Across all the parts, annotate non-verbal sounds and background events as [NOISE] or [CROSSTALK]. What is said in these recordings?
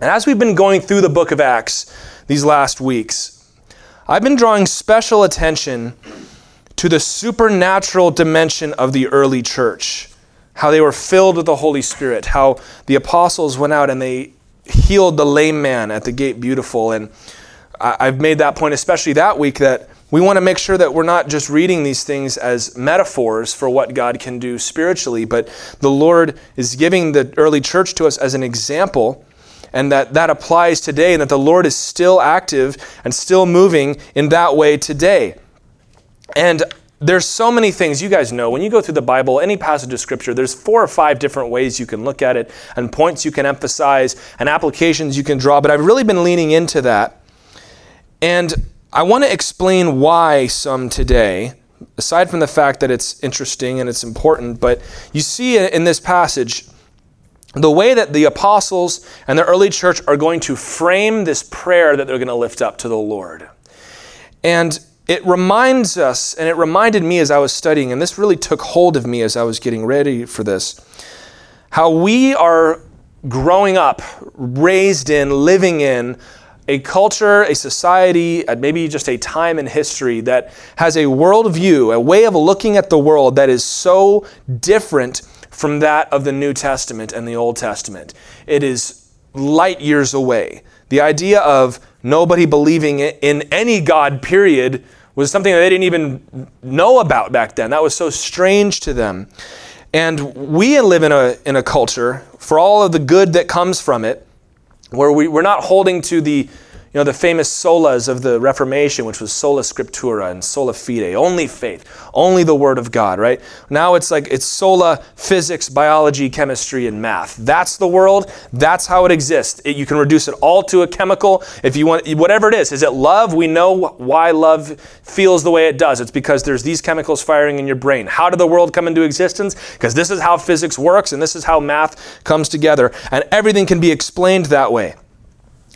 And as we've been going through the book of Acts these last weeks, I've been drawing special attention to the supernatural dimension of the early church. How they were filled with the Holy Spirit, how the apostles went out and they healed the lame man at the gate beautiful. And I've made that point, especially that week, that we want to make sure that we're not just reading these things as metaphors for what God can do spiritually, but the Lord is giving the early church to us as an example, and that that applies today, and that the Lord is still active and still moving in that way today. And there's so many things you guys know when you go through the bible any passage of scripture there's four or five different ways you can look at it and points you can emphasize and applications you can draw but i've really been leaning into that and I want to explain why some today, aside from the fact that it's interesting and it's important, but you see in this passage the way that the apostles and the early church are going to frame this prayer that they're going to lift up to the Lord. And it reminds us, and it reminded me as I was studying, and this really took hold of me as I was getting ready for this, how we are growing up, raised in, living in a culture, a society, maybe just a time in history that has a worldview, a way of looking at the world that is so different from that of the New Testament and the Old Testament. It is light years away. The idea of nobody believing in any God, period, was something that they didn't even know about back then. That was so strange to them. And we live in a, in a culture, for all of the good that comes from it, where we, we're not holding to the you know, the famous solas of the Reformation, which was sola scriptura and sola fide, only faith, only the Word of God, right? Now it's like it's sola physics, biology, chemistry, and math. That's the world. That's how it exists. It, you can reduce it all to a chemical. If you want, whatever it is, is it love? We know why love feels the way it does. It's because there's these chemicals firing in your brain. How did the world come into existence? Because this is how physics works and this is how math comes together. And everything can be explained that way.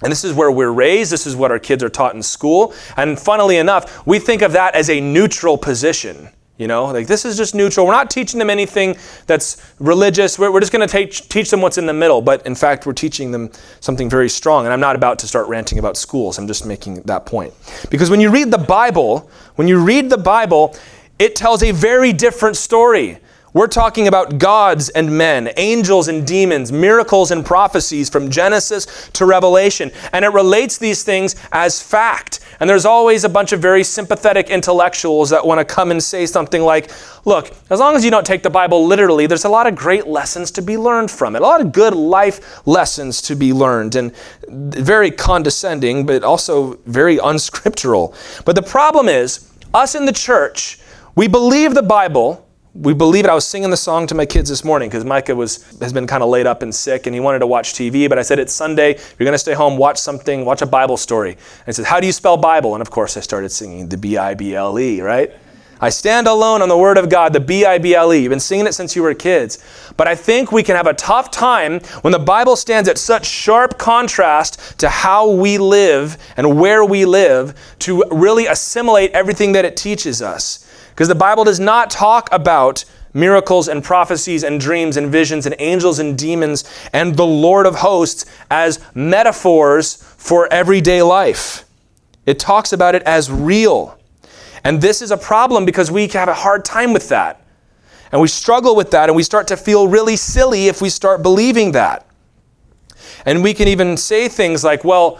And this is where we're raised. This is what our kids are taught in school. And funnily enough, we think of that as a neutral position. You know, like this is just neutral. We're not teaching them anything that's religious. We're, we're just going to teach, teach them what's in the middle. But in fact, we're teaching them something very strong. And I'm not about to start ranting about schools. I'm just making that point. Because when you read the Bible, when you read the Bible, it tells a very different story. We're talking about gods and men, angels and demons, miracles and prophecies from Genesis to Revelation. And it relates these things as fact. And there's always a bunch of very sympathetic intellectuals that want to come and say something like, look, as long as you don't take the Bible literally, there's a lot of great lessons to be learned from it, a lot of good life lessons to be learned, and very condescending, but also very unscriptural. But the problem is, us in the church, we believe the Bible we believe it. I was singing the song to my kids this morning because Micah was has been kind of laid up and sick, and he wanted to watch TV. But I said it's Sunday. You're going to stay home, watch something, watch a Bible story. And he said, "How do you spell Bible?" And of course, I started singing the B I B L E. Right? I stand alone on the Word of God, the B I B L E. You've been singing it since you were kids. But I think we can have a tough time when the Bible stands at such sharp contrast to how we live and where we live to really assimilate everything that it teaches us. Because the Bible does not talk about miracles and prophecies and dreams and visions and angels and demons and the Lord of hosts as metaphors for everyday life. It talks about it as real. And this is a problem because we have a hard time with that. And we struggle with that and we start to feel really silly if we start believing that. And we can even say things like, well,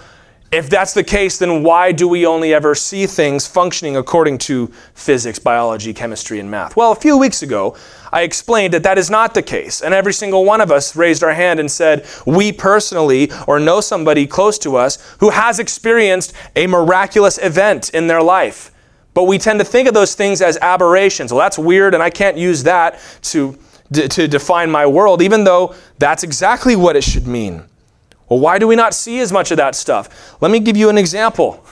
if that's the case, then why do we only ever see things functioning according to physics, biology, chemistry, and math? Well, a few weeks ago, I explained that that is not the case. And every single one of us raised our hand and said, We personally, or know somebody close to us who has experienced a miraculous event in their life. But we tend to think of those things as aberrations. Well, that's weird, and I can't use that to, to define my world, even though that's exactly what it should mean. Well, why do we not see as much of that stuff? Let me give you an example.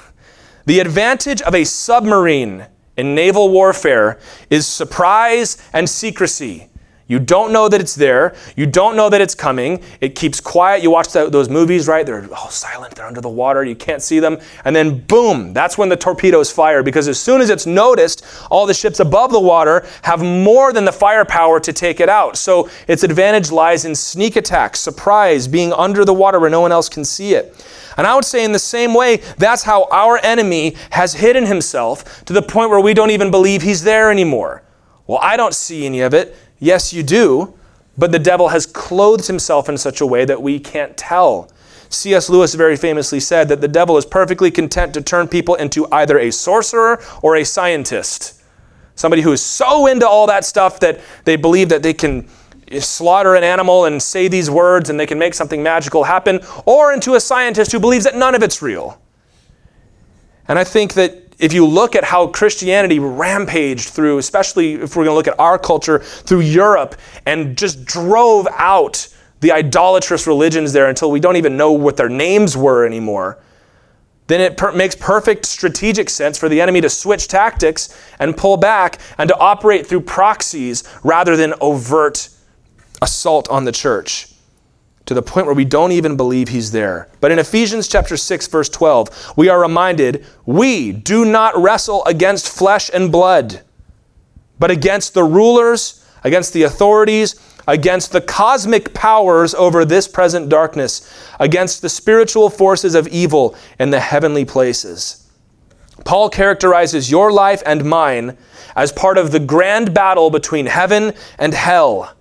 The advantage of a submarine in naval warfare is surprise and secrecy. You don't know that it's there. You don't know that it's coming. It keeps quiet. You watch the, those movies, right? They're all silent. They're under the water. You can't see them. And then, boom, that's when the torpedoes fire because as soon as it's noticed, all the ships above the water have more than the firepower to take it out. So its advantage lies in sneak attacks, surprise, being under the water where no one else can see it. And I would say, in the same way, that's how our enemy has hidden himself to the point where we don't even believe he's there anymore. Well, I don't see any of it. Yes, you do, but the devil has clothed himself in such a way that we can't tell. C.S. Lewis very famously said that the devil is perfectly content to turn people into either a sorcerer or a scientist. Somebody who is so into all that stuff that they believe that they can slaughter an animal and say these words and they can make something magical happen, or into a scientist who believes that none of it's real. And I think that if you look at how Christianity rampaged through, especially if we're going to look at our culture, through Europe and just drove out the idolatrous religions there until we don't even know what their names were anymore, then it per- makes perfect strategic sense for the enemy to switch tactics and pull back and to operate through proxies rather than overt assault on the church to the point where we don't even believe he's there. But in Ephesians chapter 6 verse 12, we are reminded, we do not wrestle against flesh and blood, but against the rulers, against the authorities, against the cosmic powers over this present darkness, against the spiritual forces of evil in the heavenly places. Paul characterizes your life and mine as part of the grand battle between heaven and hell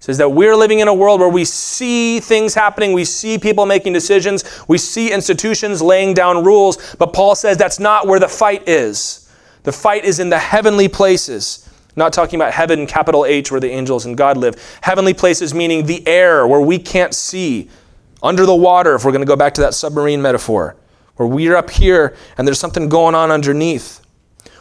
says that we're living in a world where we see things happening, we see people making decisions, we see institutions laying down rules, but Paul says that's not where the fight is. The fight is in the heavenly places. Not talking about heaven, capital H, where the angels and God live. Heavenly places meaning the air, where we can't see. Under the water, if we're going to go back to that submarine metaphor, where we're up here and there's something going on underneath.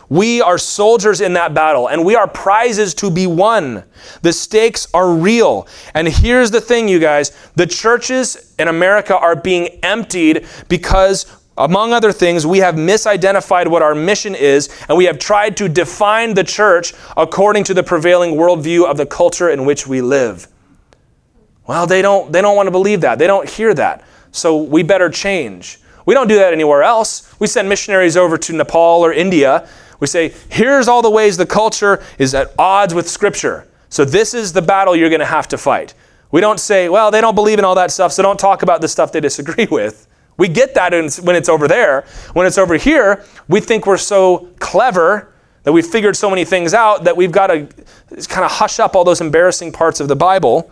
We are soldiers in that battle, and we are prizes to be won. The stakes are real. And here's the thing, you guys the churches in America are being emptied because, among other things, we have misidentified what our mission is, and we have tried to define the church according to the prevailing worldview of the culture in which we live. Well, they don't, they don't want to believe that, they don't hear that. So we better change. We don't do that anywhere else. We send missionaries over to Nepal or India we say, here's all the ways the culture is at odds with Scripture. So this is the battle you're going to have to fight. We don't say, well, they don't believe in all that stuff, so don't talk about the stuff they disagree [LAUGHS] with. We get that when it's over there. When it's over here, we think we're so clever that we've figured so many things out that we've got to kind of hush up all those embarrassing parts of the Bible.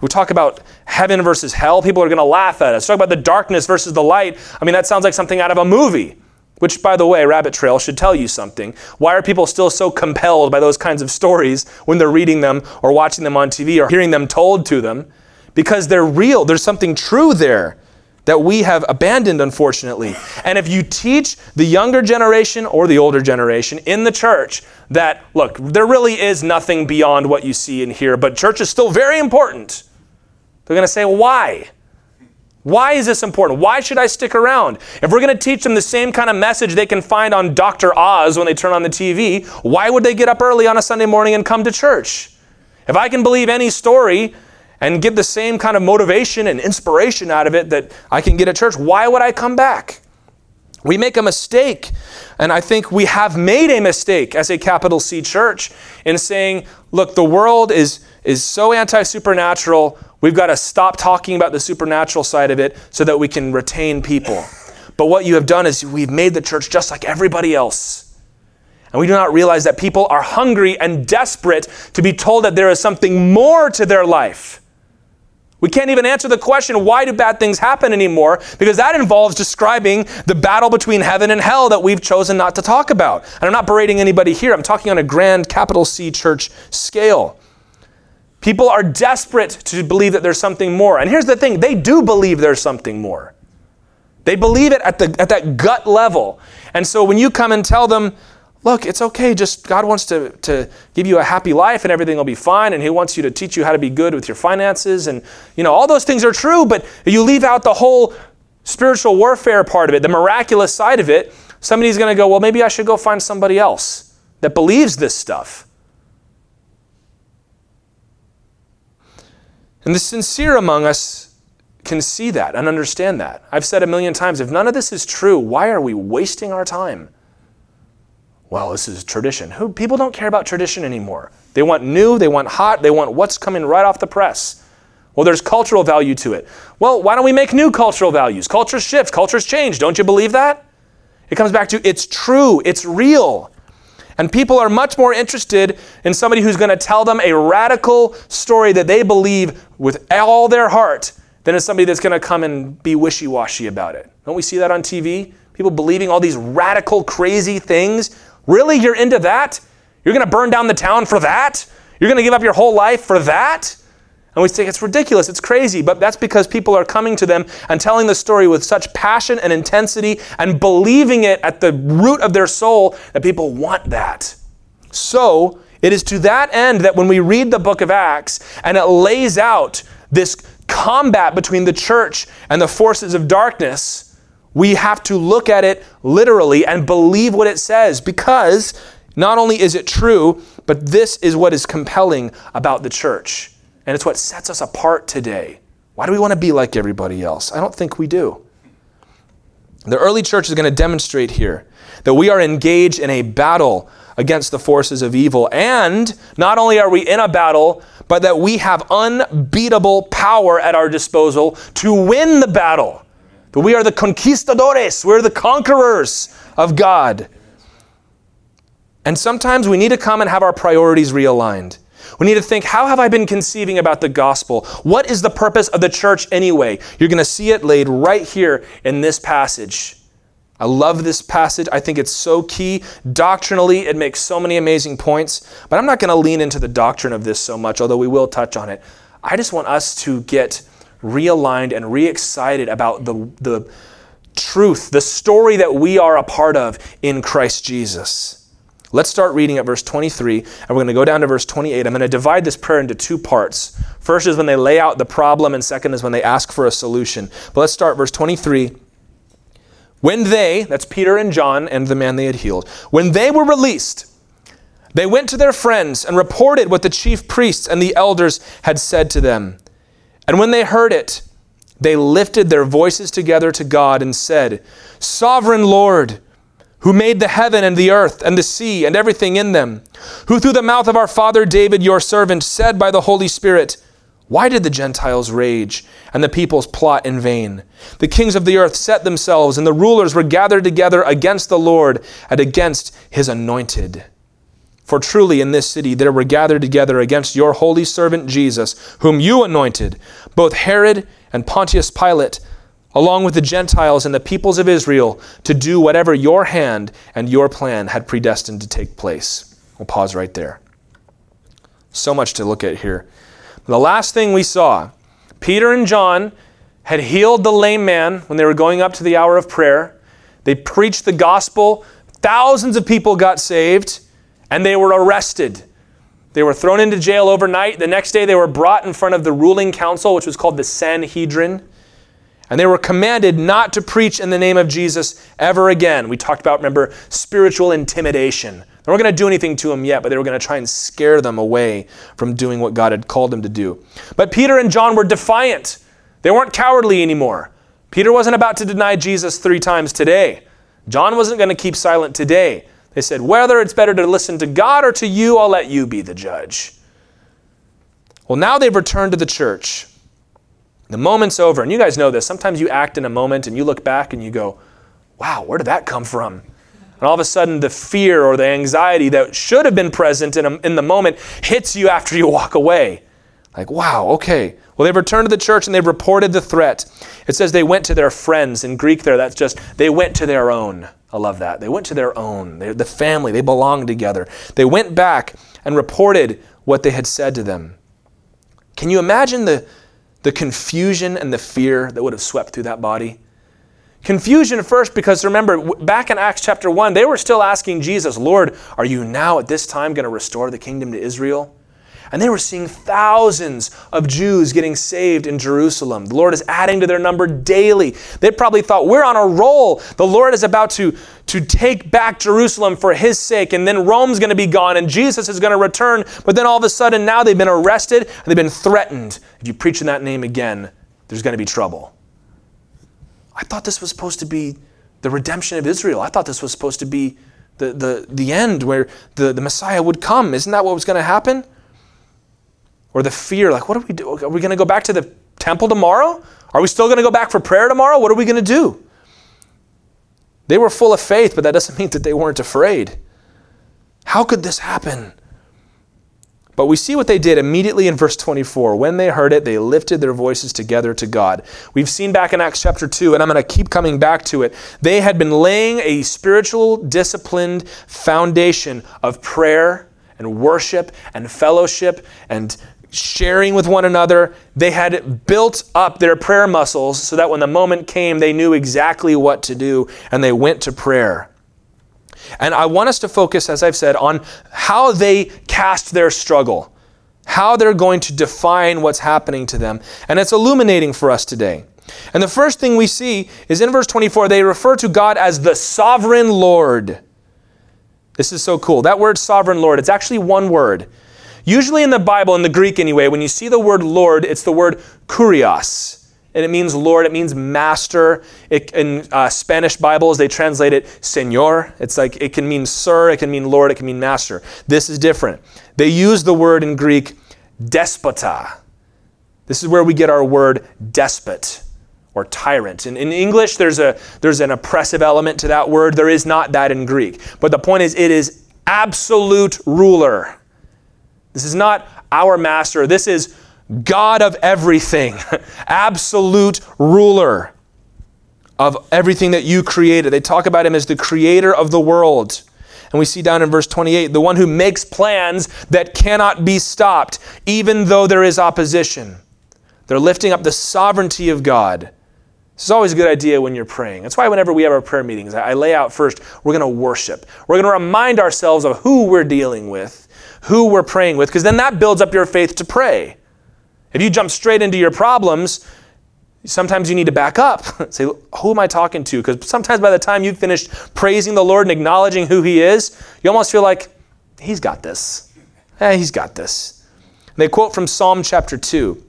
we talk about heaven versus hell, people are going to laugh at us. Talk about the darkness versus the light. I mean, that sounds like something out of a movie. Which, by the way, Rabbit Trail should tell you something. Why are people still so compelled by those kinds of stories when they're reading them or watching them on TV or hearing them told to them? Because they're real. There's something true there that we have abandoned, unfortunately. And if you teach the younger generation or the older generation in the church that, look, there really is nothing beyond what you see and hear, but church is still very important, they're going to say, why? Why is this important? Why should I stick around? If we're going to teach them the same kind of message they can find on Dr. Oz when they turn on the TV, why would they get up early on a Sunday morning and come to church? If I can believe any story and get the same kind of motivation and inspiration out of it that I can get at church, why would I come back? We make a mistake, and I think we have made a mistake as a capital C church in saying, look, the world is, is so anti supernatural, We've got to stop talking about the supernatural side of it so that we can retain people. But what you have done is we've made the church just like everybody else. And we do not realize that people are hungry and desperate to be told that there is something more to their life. We can't even answer the question, why do bad things happen anymore? Because that involves describing the battle between heaven and hell that we've chosen not to talk about. And I'm not berating anybody here, I'm talking on a grand capital C church scale. People are desperate to believe that there's something more. And here's the thing they do believe there's something more. They believe it at, the, at that gut level. And so when you come and tell them, look, it's okay, just God wants to, to give you a happy life and everything will be fine, and He wants you to teach you how to be good with your finances, and you know, all those things are true, but you leave out the whole spiritual warfare part of it, the miraculous side of it, somebody's gonna go, well, maybe I should go find somebody else that believes this stuff. And the sincere among us can see that and understand that. I've said a million times if none of this is true, why are we wasting our time? Well, this is tradition. Who people don't care about tradition anymore. They want new, they want hot, they want what's coming right off the press. Well, there's cultural value to it. Well, why don't we make new cultural values? Cultures shift, cultures change. Don't you believe that? It comes back to it's true, it's real. And people are much more interested in somebody who's going to tell them a radical story that they believe with all their heart than in somebody that's going to come and be wishy washy about it. Don't we see that on TV? People believing all these radical, crazy things. Really? You're into that? You're going to burn down the town for that? You're going to give up your whole life for that? And we think it's ridiculous, it's crazy, but that's because people are coming to them and telling the story with such passion and intensity and believing it at the root of their soul that people want that. So, it is to that end that when we read the book of Acts and it lays out this combat between the church and the forces of darkness, we have to look at it literally and believe what it says because not only is it true, but this is what is compelling about the church. And it's what sets us apart today. Why do we want to be like everybody else? I don't think we do. The early church is going to demonstrate here that we are engaged in a battle against the forces of evil. And not only are we in a battle, but that we have unbeatable power at our disposal to win the battle. That we are the conquistadores, we're the conquerors of God. And sometimes we need to come and have our priorities realigned. We need to think, how have I been conceiving about the gospel? What is the purpose of the church anyway? You're going to see it laid right here in this passage. I love this passage. I think it's so key. Doctrinally, it makes so many amazing points, but I'm not going to lean into the doctrine of this so much, although we will touch on it. I just want us to get realigned and re excited about the, the truth, the story that we are a part of in Christ Jesus. Let's start reading at verse 23, and we're going to go down to verse 28. I'm going to divide this prayer into two parts. First is when they lay out the problem, and second is when they ask for a solution. But let's start verse 23. When they, that's Peter and John and the man they had healed, when they were released, they went to their friends and reported what the chief priests and the elders had said to them. And when they heard it, they lifted their voices together to God and said, Sovereign Lord, who made the heaven and the earth and the sea and everything in them, who through the mouth of our father David, your servant, said by the Holy Spirit, Why did the Gentiles rage and the peoples plot in vain? The kings of the earth set themselves, and the rulers were gathered together against the Lord and against his anointed. For truly in this city there were gathered together against your holy servant Jesus, whom you anointed, both Herod and Pontius Pilate along with the Gentiles and the peoples of Israel, to do whatever your hand and your plan had predestined to take place. We'll pause right there. So much to look at here. The last thing we saw Peter and John had healed the lame man when they were going up to the hour of prayer. They preached the gospel. Thousands of people got saved, and they were arrested. They were thrown into jail overnight. The next day, they were brought in front of the ruling council, which was called the Sanhedrin. And they were commanded not to preach in the name of Jesus ever again. We talked about, remember, spiritual intimidation. They weren't going to do anything to them yet, but they were going to try and scare them away from doing what God had called them to do. But Peter and John were defiant. They weren't cowardly anymore. Peter wasn't about to deny Jesus three times today. John wasn't going to keep silent today. They said, Whether it's better to listen to God or to you, I'll let you be the judge. Well, now they've returned to the church. The moment's over. And you guys know this. Sometimes you act in a moment and you look back and you go, wow, where did that come from? And all of a sudden, the fear or the anxiety that should have been present in, a, in the moment hits you after you walk away. Like, wow, okay. Well, they've returned to the church and they've reported the threat. It says they went to their friends. In Greek, there, that's just, they went to their own. I love that. They went to their own. They're the family, they belonged together. They went back and reported what they had said to them. Can you imagine the, the confusion and the fear that would have swept through that body. Confusion first, because remember, back in Acts chapter 1, they were still asking Jesus, Lord, are you now at this time going to restore the kingdom to Israel? And they were seeing thousands of Jews getting saved in Jerusalem. The Lord is adding to their number daily. They probably thought, we're on a roll. The Lord is about to, to take back Jerusalem for his sake, and then Rome's going to be gone, and Jesus is going to return. But then all of a sudden, now they've been arrested and they've been threatened. If you preach in that name again, there's going to be trouble. I thought this was supposed to be the redemption of Israel. I thought this was supposed to be the, the, the end where the, the Messiah would come. Isn't that what was going to happen? Or the fear like what do we do are we going to go back to the temple tomorrow are we still going to go back for prayer tomorrow what are we going to do they were full of faith but that doesn't [LAUGHS] mean that they weren't afraid how could this happen but we see what they did immediately in verse 24. When they heard it, they lifted their voices together to God. We've seen back in Acts chapter 2, and I'm going to keep coming back to it. They had been laying a spiritual, disciplined foundation of prayer and worship and fellowship and sharing with one another. They had built up their prayer muscles so that when the moment came, they knew exactly what to do and they went to prayer. And I want us to focus, as I've said, on how they cast their struggle, how they're going to define what's happening to them. And it's illuminating for us today. And the first thing we see is in verse 24, they refer to God as the sovereign Lord. This is so cool. That word sovereign Lord, it's actually one word. Usually in the Bible, in the Greek anyway, when you see the word Lord, it's the word kurios. And it means Lord, it means master. It, in uh, Spanish Bibles, they translate it Señor. It's like it can mean sir, it can mean Lord, it can mean master. This is different. They use the word in Greek despota. This is where we get our word despot or tyrant. In, in English, there's, a, there's an oppressive element to that word. There is not that in Greek. But the point is, it is absolute ruler. This is not our master. This is God of everything, [LAUGHS] absolute ruler of everything that you created. They talk about him as the creator of the world. And we see down in verse 28 the one who makes plans that cannot be stopped, even though there is opposition. They're lifting up the sovereignty of God. This is always a good idea when you're praying. That's why, whenever we have our prayer meetings, I lay out first, we're going to worship. We're going to remind ourselves of who we're dealing with who we're praying with, because then that builds up your faith to pray. If you jump straight into your problems, sometimes you need to back up. [LAUGHS] Say, who am I talking to? Because sometimes by the time you've finished praising the Lord and acknowledging who He is, you almost feel like, He's got this. Eh, he's got this. And they quote from Psalm chapter 2.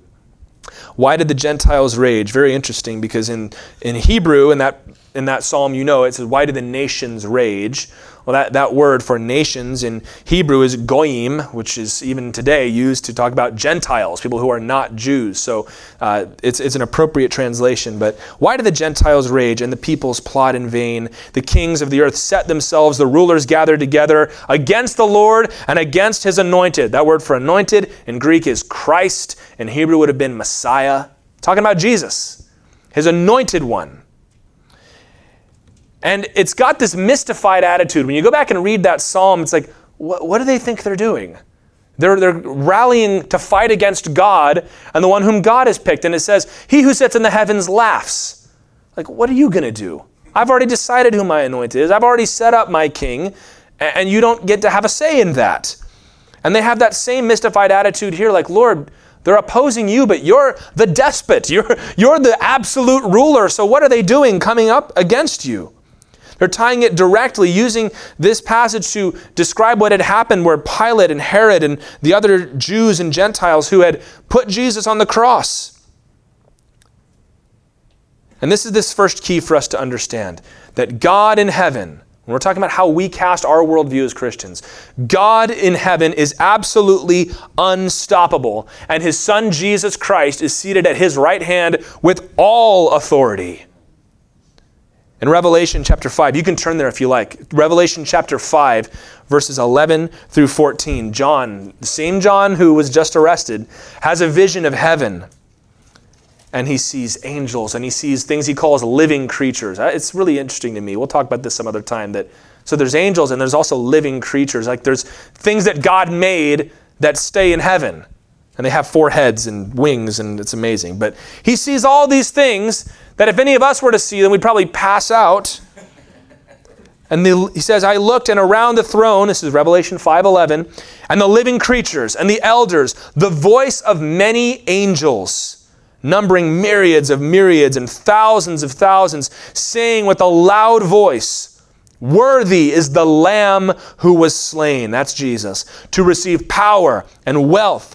Why did the Gentiles rage? Very interesting because in, in Hebrew, in that, in that psalm, you know, it says, Why do the nations rage? Well, that, that word for nations in Hebrew is goyim, which is even today used to talk about Gentiles, people who are not Jews. So uh, it's, it's an appropriate translation. But why do the Gentiles rage and the peoples plot in vain? The kings of the earth set themselves, the rulers gather together against the Lord and against his anointed. That word for anointed in Greek is Christ. In Hebrew would have been Messiah. Talking about Jesus, his anointed one. And it's got this mystified attitude. When you go back and read that psalm, it's like, what, what do they think they're doing? They're, they're rallying to fight against God and the one whom God has picked. And it says, He who sits in the heavens laughs. Like, what are you going to do? I've already decided who my anointed is. I've already set up my king, and you don't get to have a say in that. And they have that same mystified attitude here like, Lord, they're opposing you, but you're the despot. You're, you're the absolute ruler. So what are they doing coming up against you? They're tying it directly, using this passage to describe what had happened where Pilate and Herod and the other Jews and Gentiles who had put Jesus on the cross. And this is this first key for us to understand that God in heaven, when we're talking about how we cast our worldview as Christians, God in heaven is absolutely unstoppable, and his son Jesus Christ is seated at his right hand with all authority. In Revelation chapter 5, you can turn there if you like. Revelation chapter 5, verses 11 through 14. John, the same John who was just arrested, has a vision of heaven. And he sees angels and he sees things he calls living creatures. Uh, it's really interesting to me. We'll talk about this some other time. That so there's angels and there's also living creatures. Like there's things that God made that stay in heaven. And they have four heads and wings, and it's amazing. But he sees all these things that if any of us were to see them, we'd probably pass out. And the, he says, I looked and around the throne, this is Revelation 5:11, and the living creatures and the elders, the voice of many angels, numbering myriads of myriads and thousands of thousands, saying with a loud voice, Worthy is the Lamb who was slain, that's Jesus, to receive power and wealth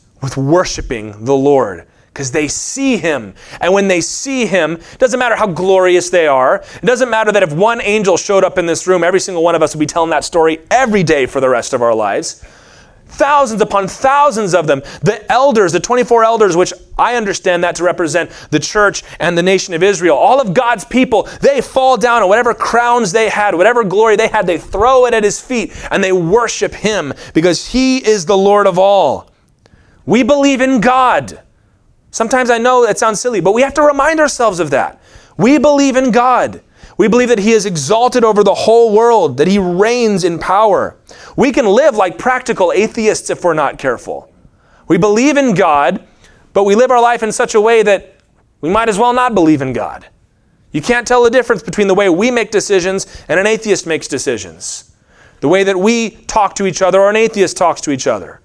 with worshiping the Lord because they see him. And when they see him, it doesn't matter how glorious they are. It doesn't matter that if one angel showed up in this room, every single one of us would be telling that story every day for the rest of our lives. Thousands upon thousands of them. The elders, the 24 elders, which I understand that to represent the church and the nation of Israel, all of God's people, they fall down and whatever crowns they had, whatever glory they had, they throw it at his feet and they worship him because he is the Lord of all. We believe in God. Sometimes I know that sounds silly, but we have to remind ourselves of that. We believe in God. We believe that He is exalted over the whole world, that He reigns in power. We can live like practical atheists if we're not careful. We believe in God, but we live our life in such a way that we might as well not believe in God. You can't tell the difference between the way we make decisions and an atheist makes decisions. The way that we talk to each other or an atheist talks to each other,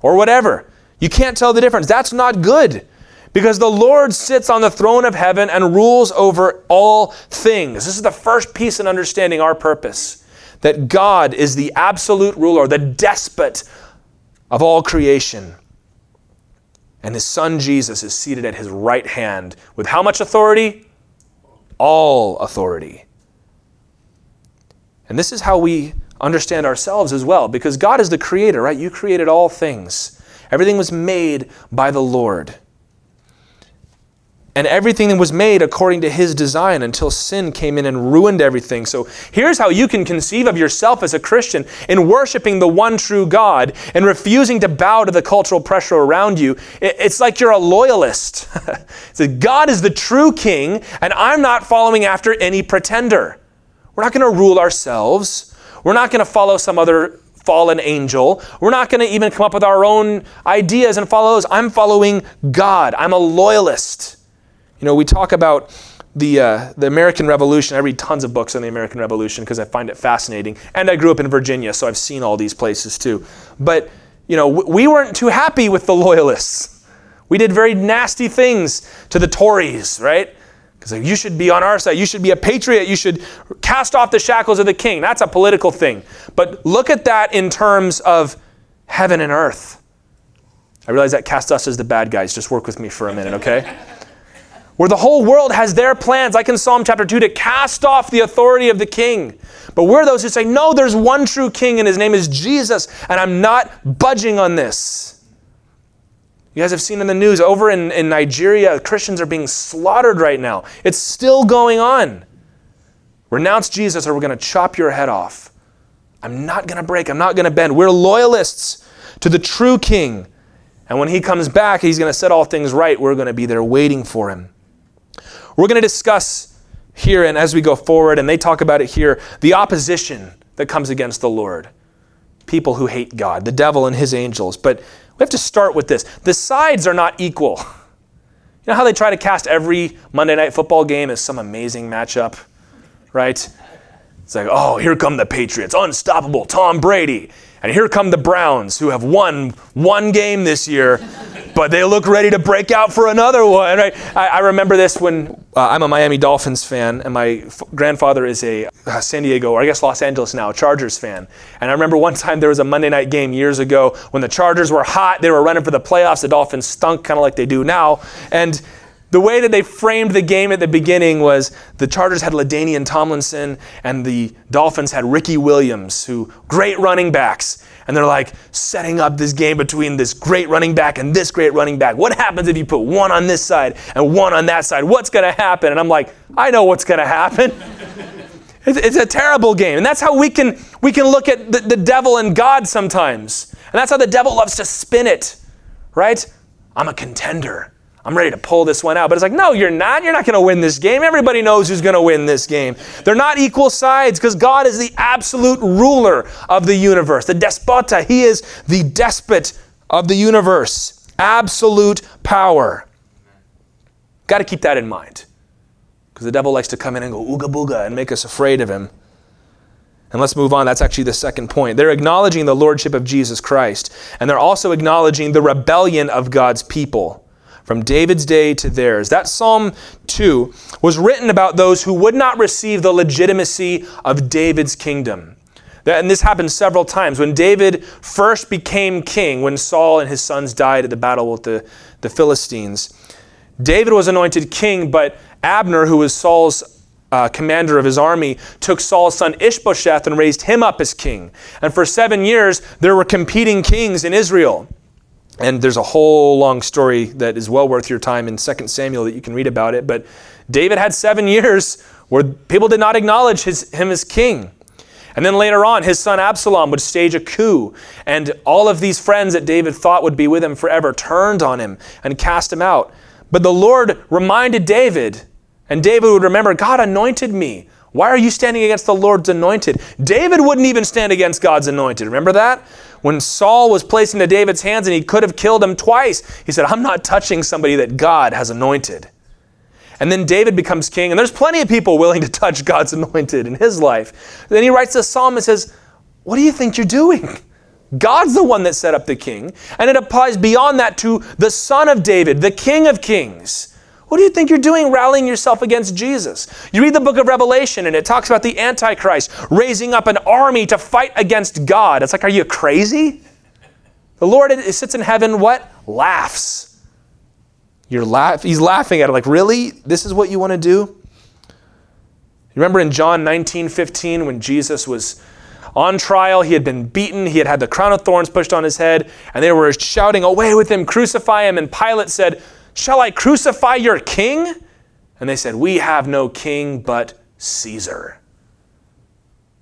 or whatever. You can't tell the difference. That's not good. Because the Lord sits on the throne of heaven and rules over all things. This is the first piece in understanding our purpose that God is the absolute ruler, the despot of all creation. And his son Jesus is seated at his right hand with how much authority? All authority. And this is how we understand ourselves as well, because God is the creator, right? You created all things, everything was made by the Lord and everything was made according to his design until sin came in and ruined everything. So here's how you can conceive of yourself as a Christian in worshiping the one true God and refusing to bow to the cultural pressure around you. It's like you're a loyalist. [LAUGHS] God is the true king, and I'm not following after any pretender. We're not going to rule ourselves. We're not going to follow some other fallen angel. We're not going to even come up with our own ideas and follow those. I'm following God. I'm a loyalist. You know, we talk about the, uh, the American Revolution. I read tons of books on the American Revolution because I find it fascinating. And I grew up in Virginia, so I've seen all these places too. But, you know, we weren't too happy with the Loyalists. We did very nasty things to the Tories, right? Because you should be on our side. You should be a patriot. You should cast off the shackles of the king. That's a political thing. But look at that in terms of heaven and earth. I realize that cast us as the bad guys. Just work with me for a minute, okay? [LAUGHS] where the whole world has their plans, like in Psalm chapter 2, to cast off the authority of the king. But we're those who say, no, there's one true king, and his name is Jesus, and I'm not budging on this. You guys have seen in the news over in, in Nigeria, Christians are being slaughtered right now. It's still going on. Renounce Jesus, or we're going to chop your head off. I'm not going to break, I'm not going to bend. We're loyalists to the true king. And when he comes back, he's going to set all things right. We're going to be there waiting for him. We're going to discuss here and as we go forward, and they talk about it here, the opposition that comes against the Lord. People who hate God, the devil and his angels. But we have to start with this the sides are not equal. [LAUGHS] You know how they try to cast every Monday night football game as some amazing matchup, right? It's like, oh, here come the Patriots, unstoppable, Tom Brady. And here come the Browns, who have won one game this year, but they look ready to break out for another one. Right? I, I remember this when uh, I'm a Miami Dolphins fan, and my f- grandfather is a uh, San Diego, or I guess Los Angeles now, Chargers fan. And I remember one time there was a Monday night game years ago when the Chargers were hot, they were running for the playoffs, the Dolphins stunk kind of like they do now. And the way that they framed the game at the beginning was the Chargers had LaDainian Tomlinson and the Dolphins had Ricky Williams, who great running backs. And they're like setting up this game between this great running back and this great running back. What happens if you put one on this side and one on that side? What's going to happen? And I'm like, I know what's going to happen. [LAUGHS] It's, a terrible game. And that's how we can, we can look at the, the devil and God sometimes. And that's how the devil loves to spin it, right? I'm a contender. I'm ready to pull this one out. But it's like, no, you're not. You're not going to win this game. Everybody knows who's going to win this game. They're not equal sides because God is the absolute ruler of the universe, the despota. He is the despot of the universe, absolute power. Got to keep that in mind because the devil likes to come in and go ooga booga and make us afraid of him. And let's move on. That's actually the second point. They're acknowledging the lordship of Jesus Christ, and they're also acknowledging the rebellion of God's people from David's day to theirs. That Psalm 2 was written about those who would not receive the legitimacy of David's kingdom. And this happened several times. When David first became king, when Saul and his sons died at the battle with the, the Philistines, David was anointed king, but Abner, who was Saul's uh, commander of his army, took Saul's son Ishbosheth and raised him up as king. And for seven years, there were competing kings in Israel. And there's a whole long story that is well worth your time in 2 Samuel that you can read about it. But David had seven years where people did not acknowledge his, him as king. And then later on, his son Absalom would stage a coup, and all of these friends that David thought would be with him forever turned on him and cast him out. But the Lord reminded David, and David would remember God anointed me. Why are you standing against the Lord's anointed? David wouldn't even stand against God's anointed. Remember that? When Saul was placed into David's hands and he could have killed him twice, he said, I'm not touching somebody that God has anointed. And then David becomes king, and there's plenty of people willing to touch God's [LAUGHS] anointed in his life. Then he writes this psalm and says, What do you think you're doing? God's the one that set up the king. And it applies beyond that to the son of David, the king of kings. What do you think you're doing rallying yourself against Jesus? You read the book of Revelation and it talks about the Antichrist raising up an army to fight against God. It's like, are you crazy? The Lord sits in heaven, what? Laughs. You're laugh- he's laughing at it, like, really? This is what you want to do? Remember in John 19 15 when Jesus was on trial, he had been beaten, he had had the crown of thorns pushed on his head, and they were shouting, Away with him, crucify him. And Pilate said, Shall I crucify your king? And they said, We have no king but Caesar.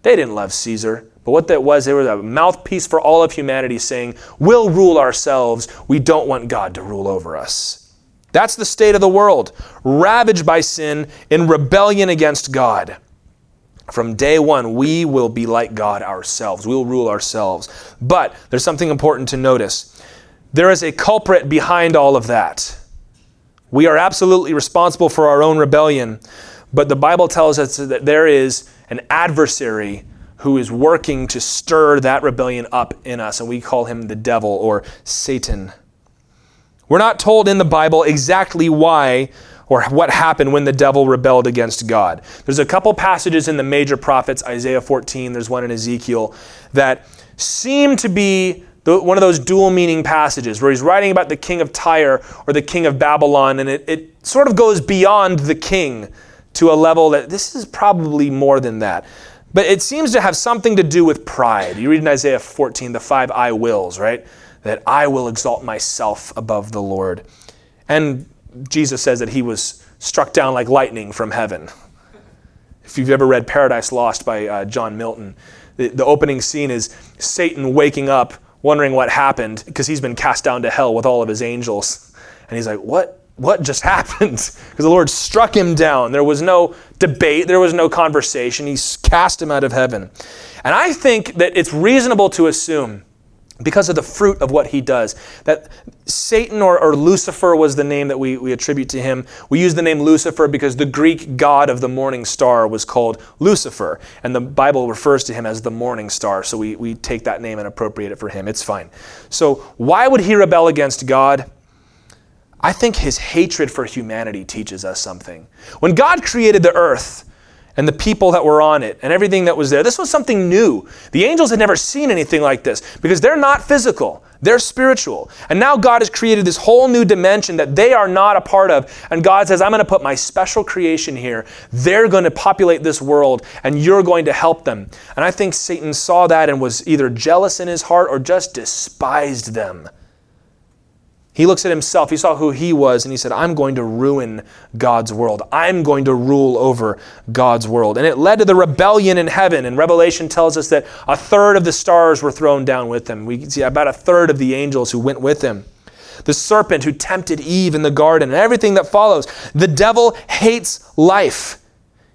They didn't love Caesar, but what that was, they were a mouthpiece for all of humanity saying, We'll rule ourselves. We don't want God to rule over us. That's the state of the world, ravaged by sin in rebellion against God. From day one, we will be like God ourselves. We will rule ourselves. But there's something important to notice. There is a culprit behind all of that. We are absolutely responsible for our own rebellion, but the Bible tells us that there is an adversary who is working to stir that rebellion up in us, and we call him the devil or Satan. We're not told in the Bible exactly why or what happened when the devil rebelled against God. There's a couple passages in the major prophets, Isaiah 14, there's one in Ezekiel, that seem to be one of those dual meaning passages where he's writing about the king of Tyre or the king of Babylon, and it, it sort of goes beyond the king to a level that this is probably more than that. But it seems to have something to do with pride. You read in Isaiah 14, the five I wills, right? That I will exalt myself above the Lord. And Jesus says that he was struck down like lightning from heaven. If you've ever read Paradise Lost by uh, John Milton, the, the opening scene is Satan waking up wondering what happened because he's been cast down to hell with all of his angels. And he's like, What? What just [LAUGHS] happened? Because the Lord struck him down. There was no debate, there was no conversation. He cast him out of heaven. And I think that it's reasonable to assume because of the fruit of what he does. That Satan or, or, Lucifer was the name that we, we attribute to him. We use the name Lucifer because the Greek god of the morning star was called Lucifer, and the Bible refers to him as the morning star, so we, we take that name and appropriate it for him. It's fine. So, why would he rebel against God? I think his hatred for humanity teaches us something. When God created the earth, and the people that were on it and everything that was there. This was something new. The angels had never seen anything like this because they're not physical, they're spiritual. And now God has created this whole new dimension that they are not a part of. And God says, I'm going to put my special creation here. They're going to populate this world and you're going to help them. And I think Satan saw that and was either jealous in his heart or just despised them. He looks at himself, he saw who he was, and he said, I'm going to ruin God's world. I'm going to rule over God's world. And it led to the rebellion in heaven. And Revelation tells us that a third of the stars were thrown down with him. We see about a third of the angels who went with him. The serpent who tempted Eve in the garden, and everything that follows. The devil hates life.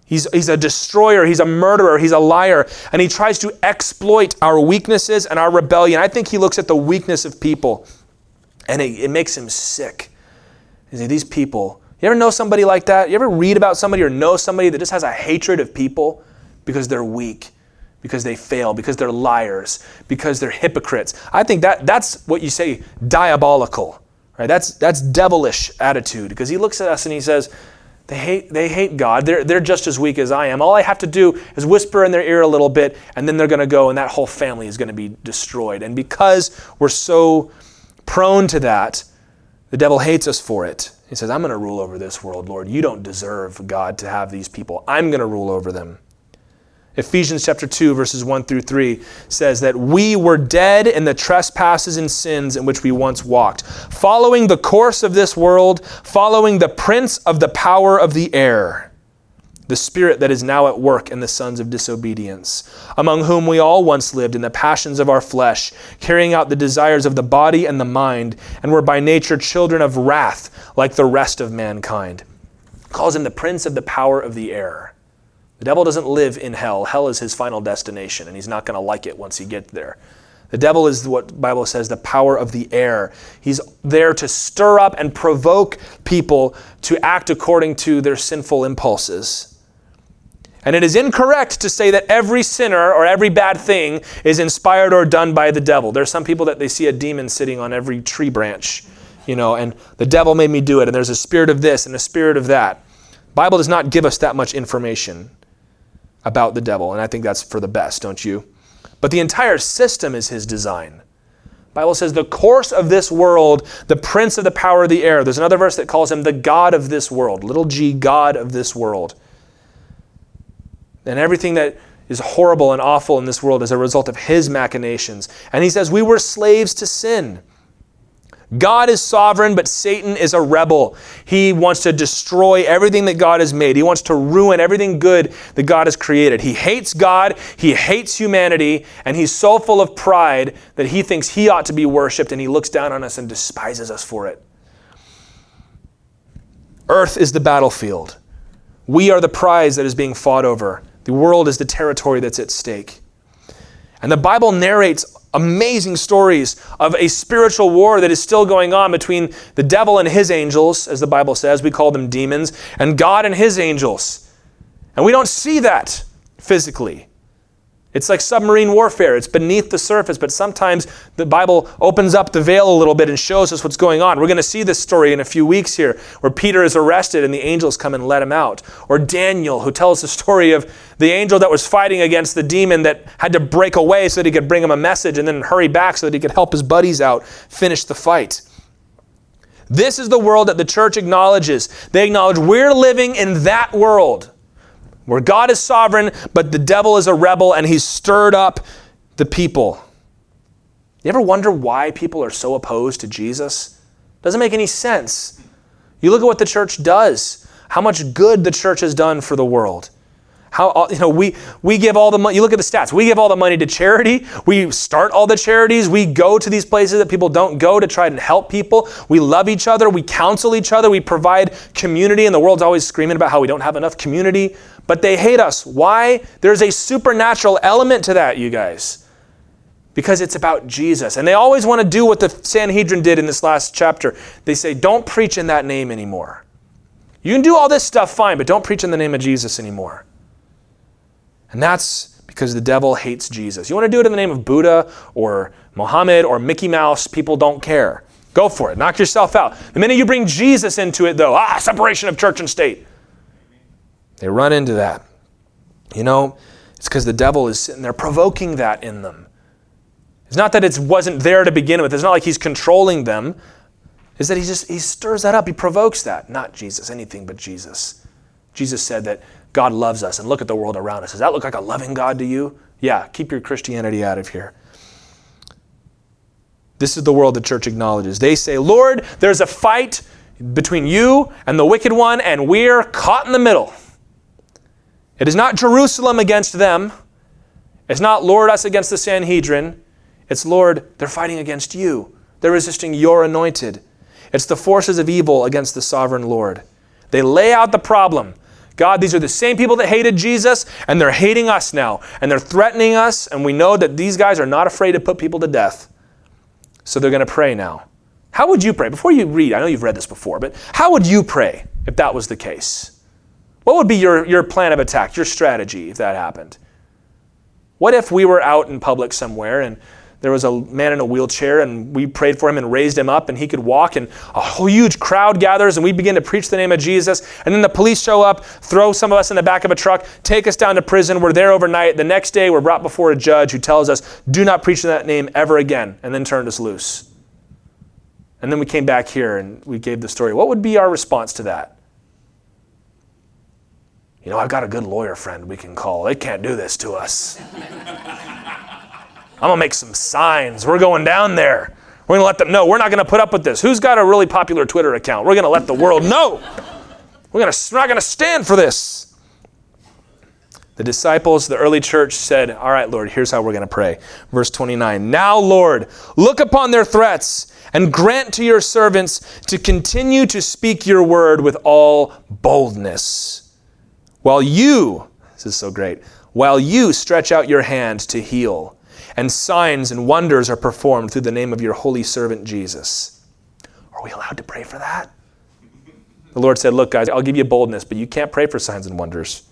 He's, he's a destroyer, he's a murderer, he's a liar, and he tries to exploit our weaknesses and our rebellion. I think he looks at the weakness of people and it, it makes him sick. You see, these people, you ever know somebody like that? You ever read about somebody or know somebody that just has a hatred of people because they're weak, because they fail, because they're liars, because they're hypocrites? I think that that's what you say diabolical, right? That's that's devilish attitude because he looks at us and he says, they hate, they hate God. They're, they're just as weak as I am. All I have to do is whisper in their ear a little bit, and then they're going to go, and that whole family is going to be destroyed. And because we're so prone to that, the devil hates us for it. He says, I'm going to rule over this world, Lord. You don't deserve God to have these people. I'm going to rule over them. Ephesians chapter 2 verses 1 through 3 says that we were dead in the trespasses and sins in which we once walked, following the course of this world, following the prince of the power of the air the spirit that is now at work in the sons of disobedience, among whom we all once lived in the passions of our flesh, carrying out the desires of the body and the mind, and were by nature children of wrath, like the rest of mankind. Calls him the prince of the power of the air. The devil doesn't live in hell. Hell is his final destination, and he's not going to like it once he gets there. The devil is what the Bible says the power of the air. He's there to stir up and provoke people to act according to their sinful impulses. And it is incorrect to say that every sinner or every bad thing is inspired or done by the devil. There are some people that they see a demon sitting on every tree branch, you know, and the devil made me do it, and there's a spirit of this and a spirit of that. Bible does not give us that much information about the devil, and I think that's for the best, don't you? But the entire system is his design. Bible says the course of this world, the prince of the power of the air. There's another verse that calls him the God of this world, little g, God of this world and everything that is horrible and awful in this world is a result of his machinations. And he says, We were slaves to sin. God is sovereign, but Satan is a rebel. He wants to destroy everything that God has made. He wants to ruin everything good that God has created. He hates God, he hates humanity, and he's so full of pride that he thinks he ought to be worshiped and he looks down on us and despises us for it. Earth is the battlefield. We are the prize that is being fought over. The world is the territory that's at stake. And the Bible narrates amazing stories of a spiritual war that is still going on between the devil and his angels, as the Bible says. We call them demons, and God and his angels. And we don't see that physically. It's like submarine warfare. It's beneath the surface, but sometimes the Bible opens up the veil a little bit and shows us what's going on. We're going to see this story in a few weeks here, where Peter is arrested and the angels come and let him out. Or Daniel, who tells the story of the angel that was fighting against the demon that had to break away so that he could bring him a message and then hurry back so that he could help his buddies out finish the fight. This is the world that the church acknowledges. They acknowledge we're living in that world where God is sovereign, but the devil is a rebel and he's stirred up the people. You ever wonder why people are so opposed to Jesus? Doesn't make any sense. You look at what the church does, how much good the church has done for the world. How you know we we give all the money. You look at the stats. We give all the money to charity. We start all the charities. We go to these places that people don't go to try and help people. We love each other. We counsel each other. We provide community. And the world's always screaming about how we don't have enough community. But they hate us. Why? There's a supernatural element to that, you guys. Because it's about Jesus. And they always want to do what the Sanhedrin did in this last chapter. They say, don't preach in that name anymore. You can do all this stuff fine, but don't preach in the name of Jesus anymore. And that's because the devil hates Jesus. You want to do it in the name of Buddha or Mohammed or Mickey Mouse, people don't care. Go for it. Knock yourself out. The minute you bring Jesus into it, though, ah, separation of church and state. They run into that. You know, it's because the devil is sitting there provoking that in them. It's not that it wasn't there to begin with. It's not like he's controlling them. It's that he just he stirs that up. He provokes that. Not Jesus, anything but Jesus. Jesus said that God loves us and look at the world around us. Does that look like a loving God to you? Yeah, keep your Christianity out of here. This is the world the church acknowledges. They say, Lord, there's a fight between you and the wicked one, and we're caught in the middle. It is not Jerusalem against them. It's not Lord us against the Sanhedrin. It's Lord, they're fighting against you. They're resisting your anointed. It's the forces of evil against the sovereign Lord. They lay out the problem. God, these are the same people that hated Jesus, and they're hating us now. And they're threatening us, and we know that these guys are not afraid to put people to death. So they're going to pray now. How would you pray? Before you read, I know you've read this before, but how would you pray if that was the case? What would be your, your plan of attack, your strategy if that happened? What if we were out in public somewhere and there was a man in a wheelchair and we prayed for him and raised him up and he could walk and a whole huge crowd gathers and we begin to preach the name of Jesus and then the police show up throw some of us in the back of a truck take us down to prison. We're there overnight. The next day we're brought before a judge who tells us do not preach in that name ever again and then turned us loose. And then we came back here and we gave the story. What would be our response to that you know i've got a good lawyer friend we can call they can't do this to us I'm going to make some signs. We're going down there. We're going to let them know. We're not going to put up with this. Who's got a really popular Twitter account? We're going to let the world know. We're, gonna, we're not going to stand for this. The disciples, the early church said, All right, Lord, here's how we're going to pray. Verse 29 Now, Lord, look upon their threats and grant to your servants to continue to speak your word with all boldness. While you, this is so great, while you stretch out your hand to heal and signs and wonders are performed through the name of your holy servant Jesus. Are we allowed to pray for that? The Lord said, Look, guys, I'll give you boldness, but you can't pray for signs and wonders.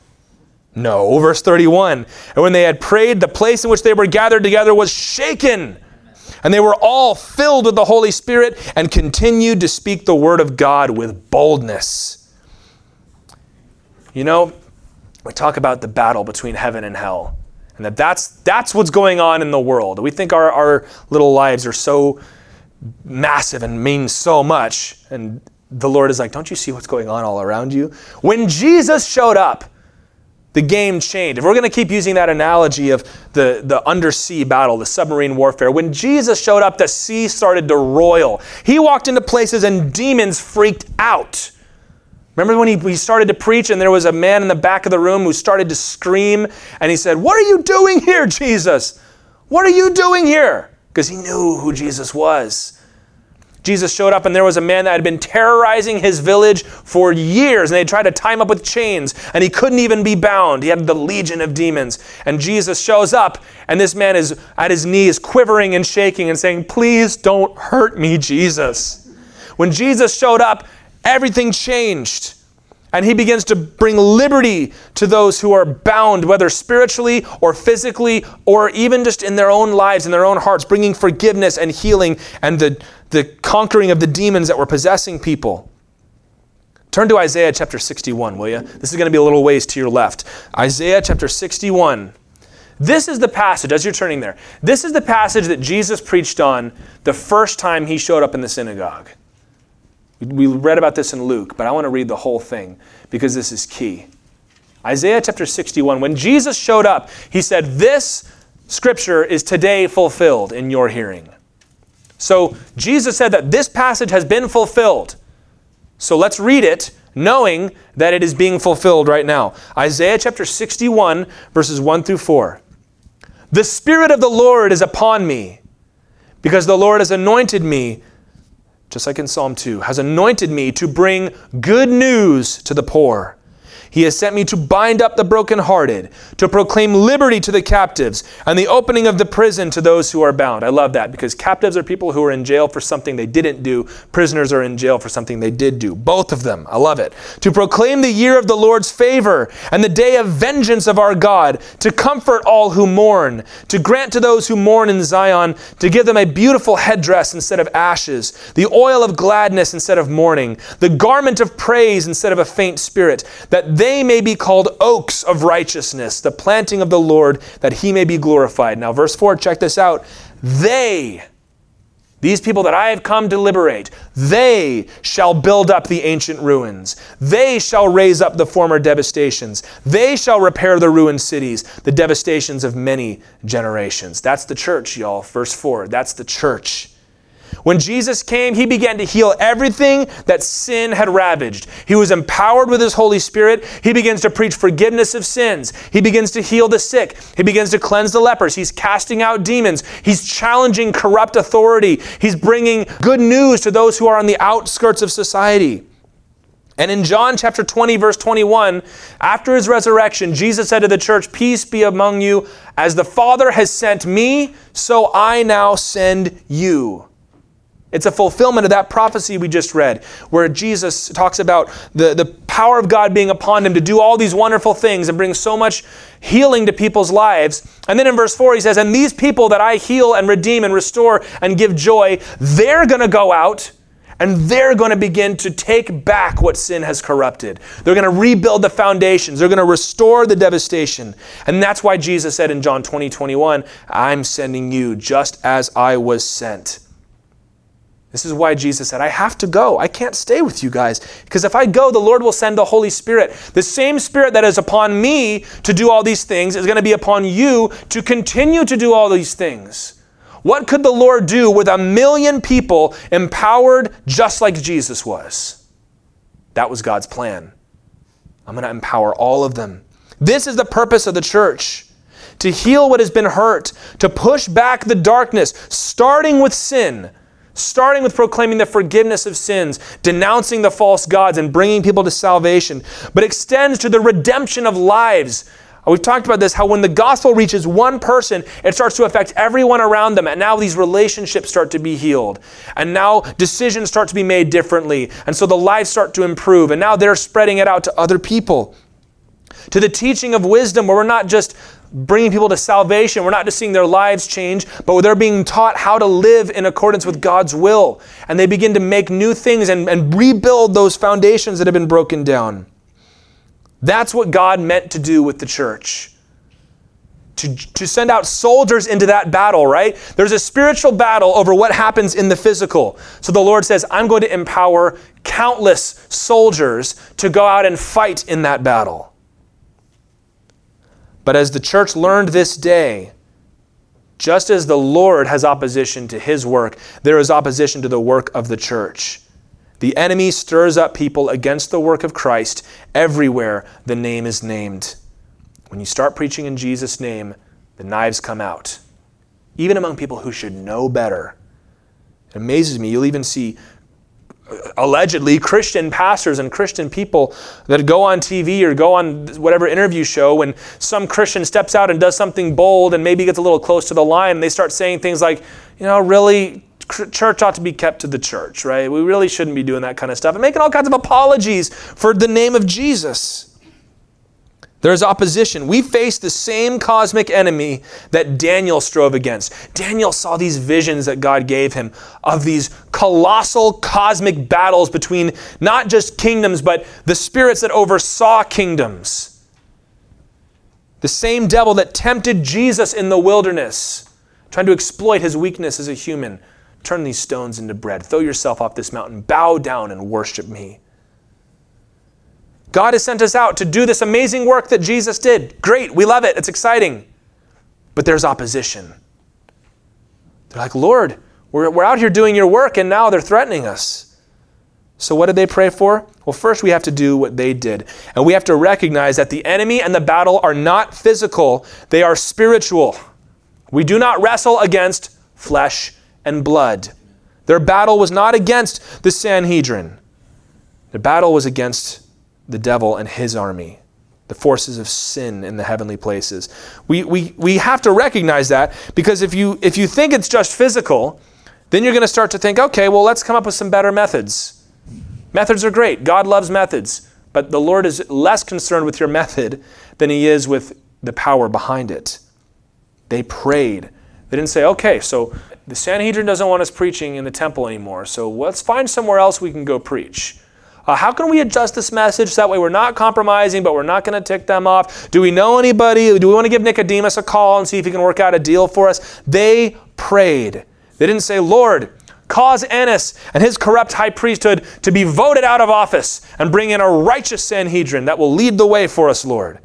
No. Verse 31 And when they had prayed, the place in which they were gathered together was shaken. And they were all filled with the Holy Spirit and continued to speak the word of God with boldness. You know, we talk about the battle between heaven and hell. And that that's, that's what's going on in the world. We think our, our little lives are so massive and mean so much. And the Lord is like, don't you see what's going on all around you? When Jesus showed up, the game changed. If we're going to keep using that analogy of the, the undersea battle, the submarine warfare, when Jesus showed up, the sea started to roil. He walked into places and demons freaked out. Remember when he, he started to preach and there was a man in the back of the room who started to scream and he said, What are you doing here, Jesus? What are you doing here? Because he knew who Jesus was. Jesus showed up and there was a man that had been terrorizing his village for years and they tried to tie him up with chains and he couldn't even be bound. He had the legion of demons. And Jesus shows up and this man is at his knees quivering and shaking and saying, Please don't hurt me, Jesus. When Jesus showed up, everything changed. And he begins to bring liberty to those who are bound, whether spiritually or physically, or even just in their own lives, in their own hearts, bringing forgiveness and healing and the, the conquering of the demons that were possessing people. Turn to Isaiah chapter 61, will you? This is going to be a little ways to your left. Isaiah chapter 61. This is the passage, as you're turning there, this is the passage that Jesus preached on the first time he showed up in the synagogue. We read about this in Luke, but I want to read the whole thing because this is key. Isaiah chapter 61, when Jesus showed up, he said, This scripture is today fulfilled in your hearing. So Jesus said that this passage has been fulfilled. So let's read it knowing that it is being fulfilled right now. Isaiah chapter 61, verses 1 through 4. The Spirit of the Lord is upon me, because the Lord has anointed me just like in Psalm 2, has anointed me to bring good news to the poor. He has sent me to bind up the brokenhearted, to proclaim liberty to the captives, and the opening of the prison to those who are bound. I love that because captives are people who are in jail for something they didn't do. Prisoners are in jail for something they did do. Both of them. I love it. To proclaim the year of the Lord's favor and the day of vengeance of our God, to comfort all who mourn, to grant to those who mourn in Zion, to give them a beautiful headdress instead of ashes, the oil of gladness instead of mourning, the garment of praise instead of a faint spirit, that they may be called oaks of righteousness, the planting of the Lord, that he may be glorified. Now, verse 4, check this out. They, these people that I have come to liberate, they shall build up the ancient ruins. They shall raise up the former devastations. They shall repair the ruined cities, the devastations of many generations. That's the church, y'all. Verse 4. That's the church. When Jesus came, he began to heal everything that sin had ravaged. He was empowered with his Holy Spirit. He begins to preach forgiveness of sins. He begins to heal the sick. He begins to cleanse the lepers. He's casting out demons. He's challenging corrupt authority. He's bringing good news to those who are on the outskirts of society. And in John chapter 20, verse 21, after his resurrection, Jesus said to the church, Peace be among you. As the Father has sent me, so I now send you. It's a fulfillment of that prophecy we just read, where Jesus talks about the, the power of God being upon him to do all these wonderful things and bring so much healing to people's lives. And then in verse 4, he says, And these people that I heal and redeem and restore and give joy, they're going to go out and they're going to begin to take back what sin has corrupted. They're going to rebuild the foundations. They're going to restore the devastation. And that's why Jesus said in John 20, 21, I'm sending you just as I was sent. This is why Jesus said, I have to go. I can't stay with you guys. Because if I go, the Lord will send the Holy Spirit. The same Spirit that is upon me to do all these things is going to be upon you to continue to do all these things. What could the Lord do with a million people empowered just like Jesus was? That was God's plan. I'm going to empower all of them. This is the purpose of the church to heal what has been hurt, to push back the darkness, starting with sin starting with proclaiming the forgiveness of sins, denouncing the false gods, and bringing people to salvation, but extends to the redemption of lives. Uh, we've talked about this how when the gospel reaches one person, it starts to affect everyone around them. And now these relationships start to be healed. And now decisions start to be made differently. And so the lives start to improve. And now they're spreading it out to other people. To the teaching of wisdom, where we're not just bringing people to salvation. We're not just seeing their lives change, but they're being taught how to live in accordance with God's will. And they begin to make new things and, and rebuild those foundations that have been broken down. That's what God meant to do with the church. To, to send out soldiers into that battle, right? There's a spiritual battle over what happens in the physical. So the Lord says, I'm going to empower countless soldiers to go out and fight in that battle. But as the church learned this day, just as the Lord has opposition to his work, there is opposition to the work of the church. The enemy stirs up people against the work of Christ everywhere the name is named. When you start preaching in Jesus' name, the knives come out, even among people who should know better. It amazes me. You'll even see allegedly Christian pastors and Christian people that go on TV or go on whatever interview show when some Christian steps out and does something bold and maybe gets a little close to the line and they start saying things like, you know, really church ought to be kept to the church, right? We really shouldn't be doing that kind of stuff and making all kinds of apologies for the name of Jesus. There's opposition. We face the same cosmic enemy that Daniel strove against. Daniel saw these visions that God gave him of these colossal cosmic battles between not just kingdoms, but the spirits that oversaw kingdoms. The same devil that tempted Jesus in the wilderness, trying to exploit his weakness as a human. Turn these stones into bread. Throw yourself off this mountain. Bow down and worship me. God has sent us out to do this amazing work that Jesus did. Great, we love it, it's exciting. But there's opposition. They're like, Lord, we're, we're out here doing your work, and now they're threatening us. So, what did they pray for? Well, first we have to do what they did. And we have to recognize that the enemy and the battle are not physical, they are spiritual. We do not wrestle against flesh and blood. Their battle was not against the Sanhedrin, their battle was against the devil and his army, the forces of sin in the heavenly places. We, we, we have to recognize that because if you, if you think it's just physical, then you're going to start to think, okay, well, let's come up with some better methods. Methods are great. God loves methods. But the Lord is less concerned with your method than he is with the power behind it. They prayed. They didn't say, okay, so the Sanhedrin doesn't want us preaching in the temple anymore, so let's find somewhere else we can go preach. Uh, how can we adjust this message so that way we're not compromising, but we're not going to tick them off? Do we know anybody? Do we want to give Nicodemus a call and see if he can work out a deal for us? They prayed. They didn't say, Lord, cause Annas and his corrupt high priesthood to be voted out of office and bring in a righteous Sanhedrin that will lead the way for us, Lord.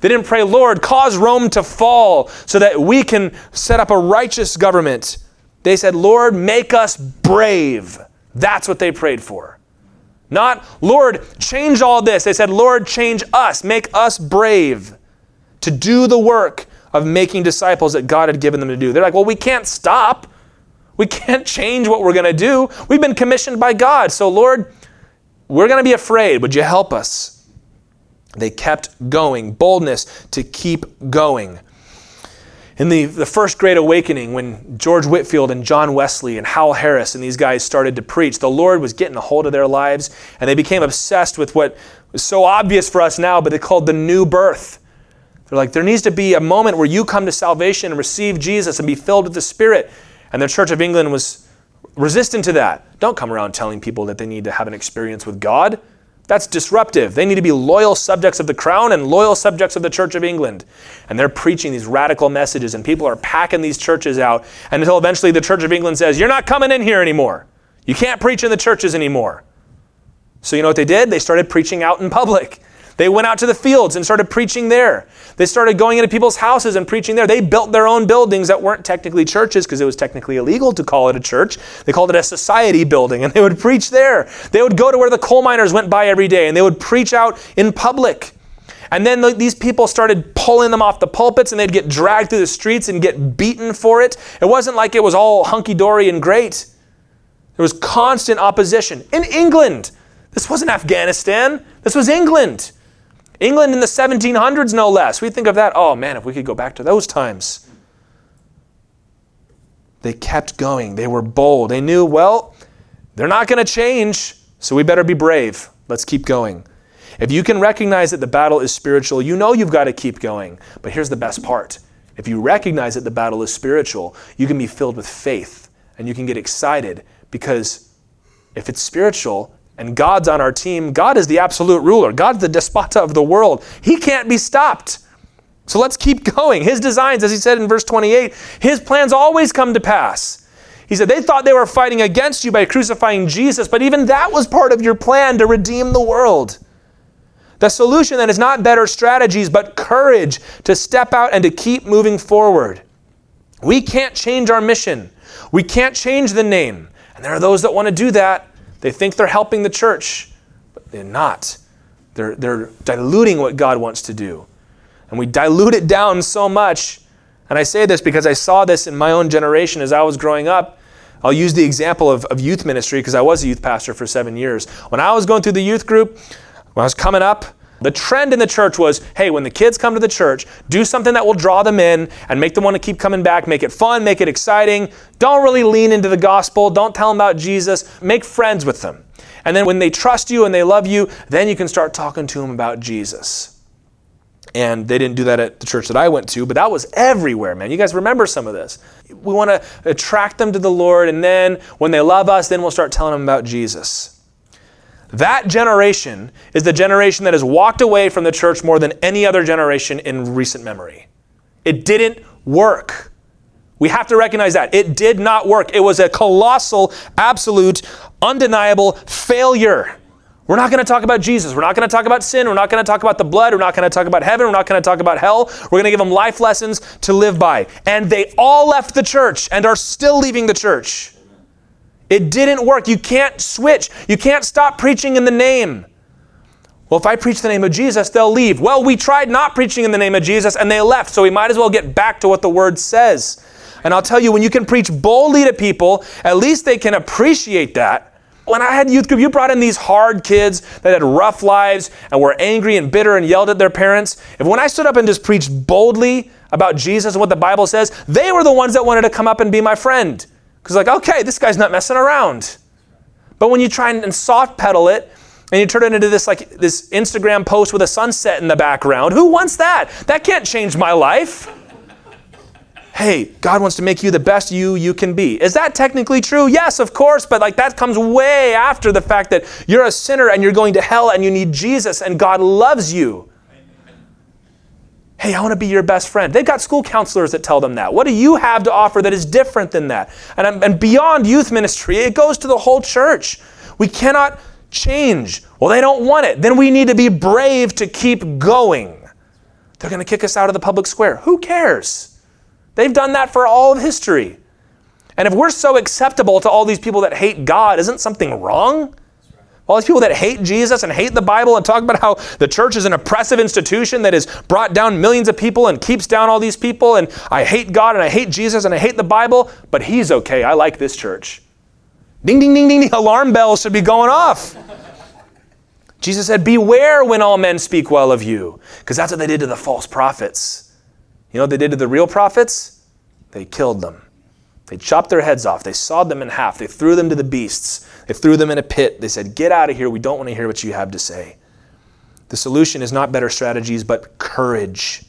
They didn't pray, Lord, cause Rome to fall so that we can set up a righteous government. They said, Lord, make us brave. That's what they prayed for. Not, Lord, change all this. They said, Lord, change us. Make us brave to do the work of making disciples that God had given them to do. They're like, well, we can't stop. We can't change what we're going to do. We've been commissioned by God. So, Lord, we're going to be afraid. Would you help us? They kept going, boldness to keep going. In the, the first Great Awakening, when George Whitefield and John Wesley and Howell Harris and these guys started to preach, the Lord was getting a hold of their lives, and they became obsessed with what was so obvious for us now, but they called the new birth. They're like, there needs to be a moment where you come to salvation and receive Jesus and be filled with the Spirit. And the Church of England was resistant to that. Don't come around telling people that they need to have an experience with God. That's disruptive. They need to be loyal subjects of the crown and loyal subjects of the Church of England. And they're preaching these radical messages, and people are packing these churches out until eventually the Church of England says, You're not coming in here anymore. You can't preach in the churches anymore. So, you know what they did? They started preaching out in public. They went out to the fields and started preaching there. They started going into people's houses and preaching there. They built their own buildings that weren't technically churches because it was technically illegal to call it a church. They called it a society building and they would preach there. They would go to where the coal miners went by every day and they would preach out in public. And then these people started pulling them off the pulpits and they'd get dragged through the streets and get beaten for it. It wasn't like it was all hunky dory and great. There was constant opposition. In England, this wasn't Afghanistan, this was England. England in the 1700s, no less. We think of that, oh man, if we could go back to those times. They kept going. They were bold. They knew, well, they're not going to change, so we better be brave. Let's keep going. If you can recognize that the battle is spiritual, you know you've got to keep going. But here's the best part if you recognize that the battle is spiritual, you can be filled with faith and you can get excited because if it's spiritual, and God's on our team, God is the absolute ruler. God's the despota of the world. He can't be stopped. So let's keep [LAUGHS] going. His designs, as he said in verse 28, his plans always come to pass. He said, They thought they were fighting against you by crucifying Jesus, but even that was part of your plan to redeem the world. The solution then is not better strategies, but courage to step out and to keep moving forward. We can't change our mission, we can't change the name. And there are those that want to do that. They think they're helping the church, but they're not. They're, they're diluting what God wants to do. And we dilute it down so much. And I say this because I saw this in my own generation as I was growing up. I'll use the example of, of youth ministry because I was a youth pastor for seven years. When I was going through the youth group, when I was coming up, the trend in the church was hey, when the kids come to the church, do something that will draw them in and make them want to keep coming back, make it fun, make it exciting. Don't really lean into the gospel, don't tell them about Jesus, make friends with them. And then when they trust you and they love you, then you can start talking to them about Jesus. And they didn't do that at the church that I went to, but that was everywhere, man. You guys remember some of this. We want to attract them to the Lord, and then when they love us, then we'll start telling them about Jesus. That generation is the generation that has walked away from the church more than any other generation in recent memory. It didn't work. We have to recognize that. It did not work. It was a colossal, absolute, undeniable failure. We're not going to talk about Jesus. We're not going to talk about sin. We're not going to talk about the blood. We're not going to talk about heaven. We're not going to talk about hell. We're going to give them life lessons to live by. And they all left the church and are still leaving the church. It didn't work. You can't switch. You can't stop preaching in the name. Well, if I preach the name of Jesus, they'll leave. Well, we tried not preaching in the name of Jesus and they left, so we might as well get back to what the word says. And I'll tell you, when you can preach boldly to people, at least they can appreciate that. When I had youth group, you brought in these hard kids that had rough lives and were angry and bitter and yelled at their parents. If when I stood up and just preached boldly about Jesus and what the Bible says, they were the ones that wanted to come up and be my friend. Because, like, okay, this guy's not messing around. But when you try and soft pedal it, and you turn it into this like this Instagram post with a sunset in the background. Who wants that? That can't change my life. hey, God wants to make you the best you you can be. Is that technically true? Yes, of course, but like that comes way after the fact that you're a sinner and you're going to hell and you need Jesus and God loves you. Hey, I want to be your best friend. They've got school counselors that tell them that. What do you have to offer that is different than that? And, um, and beyond youth ministry, it goes to the whole church. We cannot change. Well, they don't want it. Then we need to be brave to keep going. They're going to kick us out of the public square. Who cares? They've done that for all of history. And if we're so acceptable to all these people that hate God, isn't something wrong? All these people that hate Jesus and hate the Bible and talk about how the church is an oppressive institution that has brought down millions of people and keeps down all these people, and I hate God and I hate Jesus and I hate the Bible, but He's okay. I like this church. Ding, ding, ding, ding, ding. Alarm bells should be going off. Jesus said, Beware when all men speak well of you, because that's what they did to the false prophets. You know what they did to the real prophets? They killed them. They chopped their heads off. They sawed them in half. They threw them to the beasts. They threw them in a pit. They said, Get out of here. We don't want to hear what you have to say. The solution is not better strategies, but courage.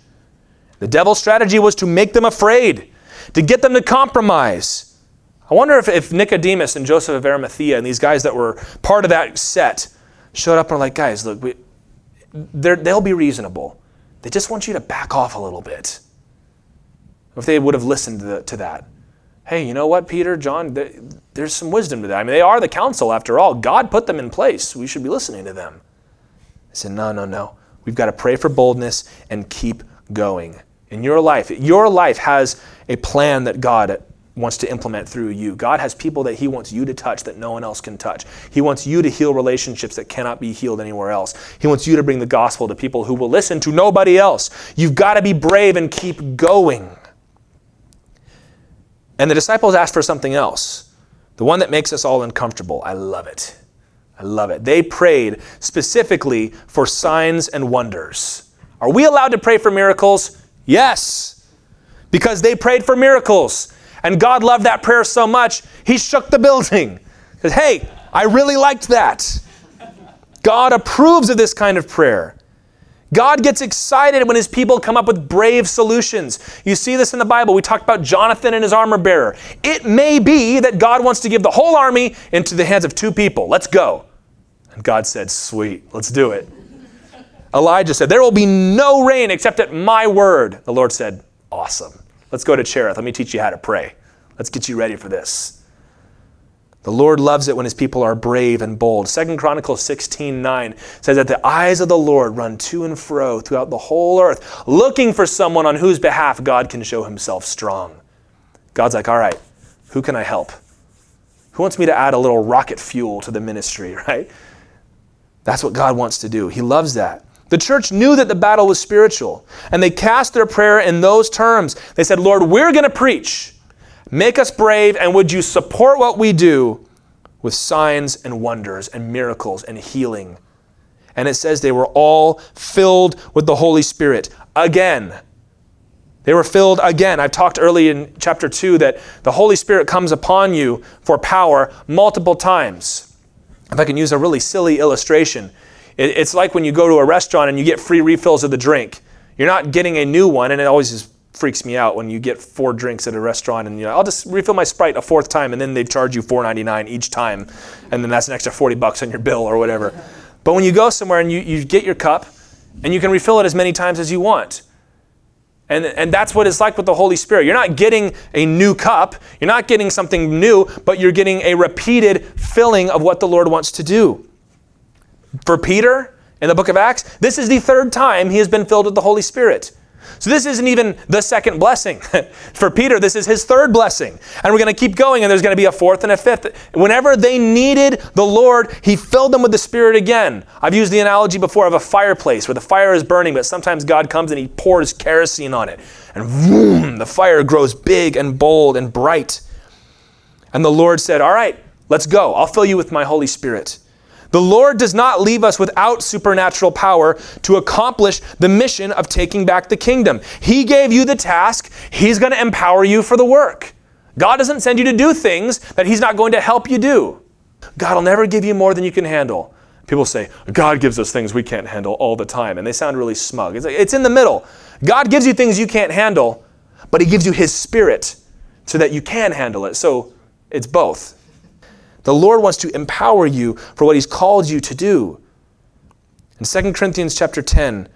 The devil's strategy was to make them afraid, to get them to compromise. I wonder if, if Nicodemus and Joseph of Arimathea and these guys that were part of that set showed up and were like, guys, look, we, they'll be reasonable. They just want you to back off a little bit. If they would have listened to, the, to that hey, you know what, Peter, John, there's some wisdom to that. I mean, they are the council after all. God put them in place. We should be listening to them. I said, no, no, no. We've got to pray for boldness and keep going. In your life, your life has a plan that God wants to implement through you. God has people that He wants you to touch that no one else can touch. He wants you to heal relationships that cannot be healed anywhere else. He wants you to bring the gospel to people who will listen to nobody else. You've got to be brave and keep going. And the disciples asked for something else, the one that makes us all uncomfortable. I love it. I love it. They prayed specifically for signs and wonders. Are we allowed to pray for miracles? Yes, because they prayed for miracles. And God loved that prayer so much, He shook the building. Said, Hey, I really liked that. God approves of this kind of prayer. God gets excited when his people come up with brave solutions. You see this in the Bible. We talked about Jonathan and his armor bearer. It may be that God wants to give the whole army into the hands of two people. Let's go. And God said, Sweet, let's do it. Elijah said, There will be no rain except at my word. The Lord said, Awesome. Let's go to Cherith. Let me teach you how to pray. Let's get you ready for this. The Lord loves it when his people are brave and bold. Second Chronicles 16 9 says that the eyes of the Lord run to and fro throughout the whole earth, looking for someone on whose behalf God can show himself strong. God's like, all right, who can I help? Who wants me to add a little rocket fuel to the ministry, [LAUGHS] right? That's what God wants to do. He loves that. The church knew that the battle was spiritual, and they cast their prayer in those terms. They said, Lord, we're going to preach. Make us brave, and would you support what we do with signs and wonders and miracles and healing? And it says they were all filled with the Holy Spirit again. They were filled again. I've talked early in chapter 2 that the Holy Spirit comes upon you for power multiple times. If I can use a really silly illustration, it's like when you go to a restaurant and you get free refills of the drink. You're not getting a new one, and it always is freaks me out when you get four drinks at a restaurant and you know I'll just refill my Sprite a fourth time and then they charge you $4.99 each time and then that's an extra 40 bucks on your bill or whatever. But when you go somewhere and you, you get your cup and you can refill it as many times as you want. And, and that's what it's like with the Holy Spirit. You're not getting a new cup, you're not getting something new, but you're getting a repeated filling of what the Lord wants to do. For Peter in the book of Acts, this is the third time he has been filled with the Holy Spirit. So this isn't even the second blessing. [LAUGHS] For Peter, this is his third blessing. And we're going to keep going, and there's going to be a fourth and a fifth. Whenever they needed the Lord, he filled them with the Spirit again. I've used the analogy before of a fireplace where the fire is burning, but sometimes God comes and he pours kerosene on it. And boom, the fire grows big and bold and bright. And the Lord said, All right, let's go. I'll fill you with my Holy Spirit. The Lord does not leave us without supernatural power to accomplish the mission of taking back the kingdom. He gave you the task, He's going to empower you for the work. God doesn't send you to do things that He's not going to help you do. God will never give you more than you can handle. People say, God gives us things we can't handle all the time, and they sound really smug. It's, it's in the middle. God gives you things you can't handle, but He gives you His Spirit so that you can handle it. So it's both. The Lord wants to empower you for what He's called you to do. In 2 Corinthians chapter 10,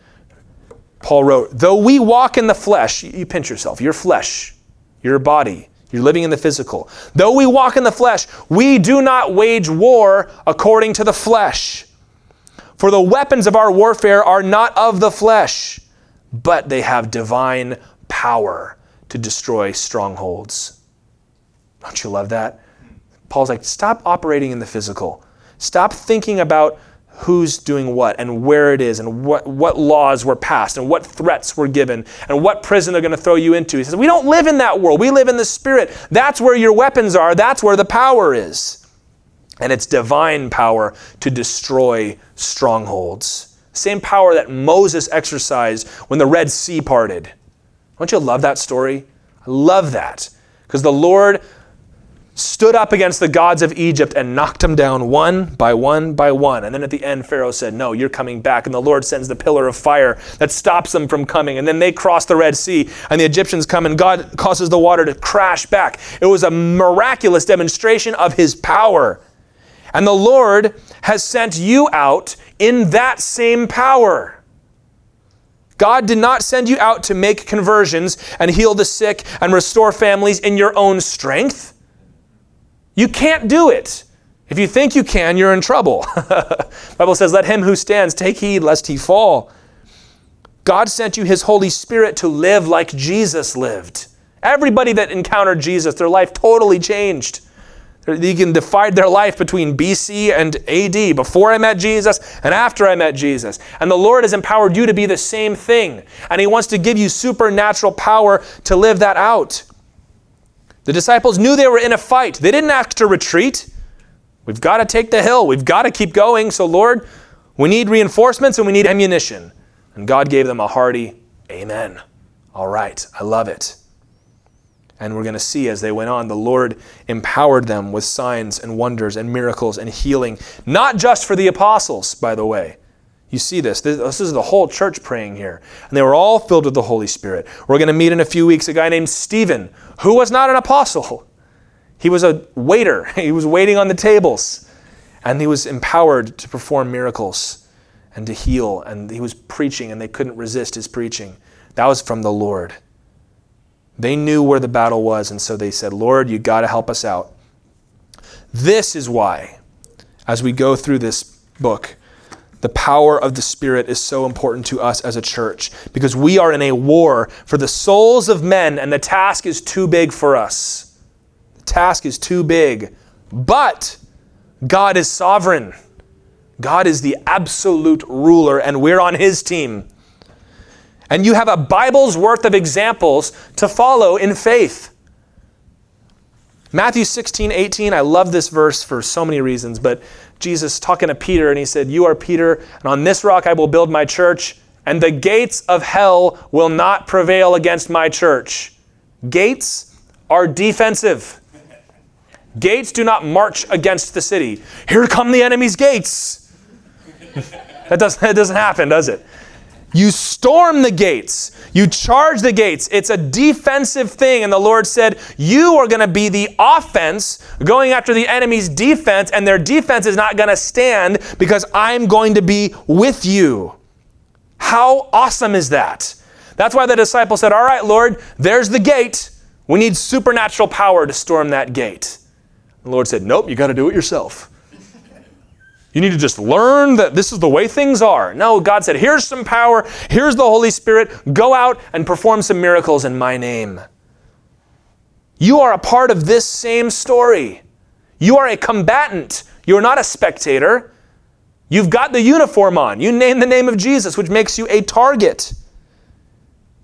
Paul wrote, Though we walk in the flesh, you pinch yourself, your flesh, your body, you're living in the physical. Though we walk in the flesh, we do not wage war according to the flesh. For the weapons of our warfare are not of the flesh, but they have divine power to destroy strongholds. Don't you love that? Paul's like, stop operating in the physical. Stop thinking about who's doing what and where it is and what, what laws were passed and what threats were given and what prison they're going to throw you into. He says, We don't live in that world. We live in the spirit. That's where your weapons are, that's where the power is. And it's divine power to destroy strongholds. Same power that Moses exercised when the Red Sea parted. Don't you love that story? I love that. Because the Lord stood up against the gods of Egypt and knocked them down one by one by one. And then at the end, Pharaoh said, No, you're coming back. And the Lord sends the pillar of fire that stops them from coming. And then they cross the Red Sea, and the Egyptians come, and God causes the water to crash back. It was a miraculous demonstration of his power. And the Lord has sent you out in that same power. God did not send you out to make conversions and heal the sick and restore families in your own strength. You can't do it. If you think you can, you're in trouble. [LAUGHS] Bible says, "Let him who stands take heed lest he fall." God sent you his Holy Spirit to live like Jesus lived. Everybody that encountered Jesus, their life totally changed. You can divide their life between BC and AD, before I met Jesus and after I met Jesus. And the Lord has empowered you to be the same thing. And He wants to give you supernatural power to live that out. The disciples knew they were in a fight. They didn't ask to retreat. We've got to take the hill. We've got to keep going. So, Lord, we need reinforcements and we need ammunition. And God gave them a hearty amen. All right, I love it. And we're going to see as they went on, the Lord empowered them with signs and wonders and miracles and healing, not just for the apostles, by the way. You see this. This is the whole church praying here. And they were all filled with the Holy Spirit. We're going to meet in a few weeks a guy named Stephen, who was not an apostle. He was a waiter, [LAUGHS] he was waiting on the tables. And he was empowered to perform miracles and to heal. And he was preaching, and they couldn't resist his preaching. That was from the Lord. They knew where the battle was, and so they said, Lord, you got to help us out. This is why, as we go through this book, the power of the Spirit is so important to us as a church because we are in a war for the souls of men, and the task is too big for us. The task is too big. But God is sovereign, God is the absolute ruler, and we're on His team. And you have a Bible's worth of examples to follow in faith. Matthew 16, 18, I love this verse for so many reasons, but Jesus talking to Peter, and he said, You are Peter, and on this rock I will build my church, and the gates of hell will not prevail against my church. Gates are defensive. Gates do not march against the city. Here come the enemy's gates. [LAUGHS] that, doesn't, that doesn't happen, does it? You storm the gates. You charge the gates. It's a defensive thing. And the Lord said, You are going to be the offense going after the enemy's defense, and their defense is not going to stand because I'm going to be with you. How awesome is that? That's why the disciples said, All right, Lord, there's the gate. We need supernatural power to storm that gate. The Lord said, Nope, you got to do it yourself. You need to just learn that this is the way things are. No, God said, here's some power, here's the Holy Spirit, go out and perform some miracles in my name. You are a part of this same story. You are a combatant, you are not a spectator. You've got the uniform on. You name the name of Jesus, which makes you a target.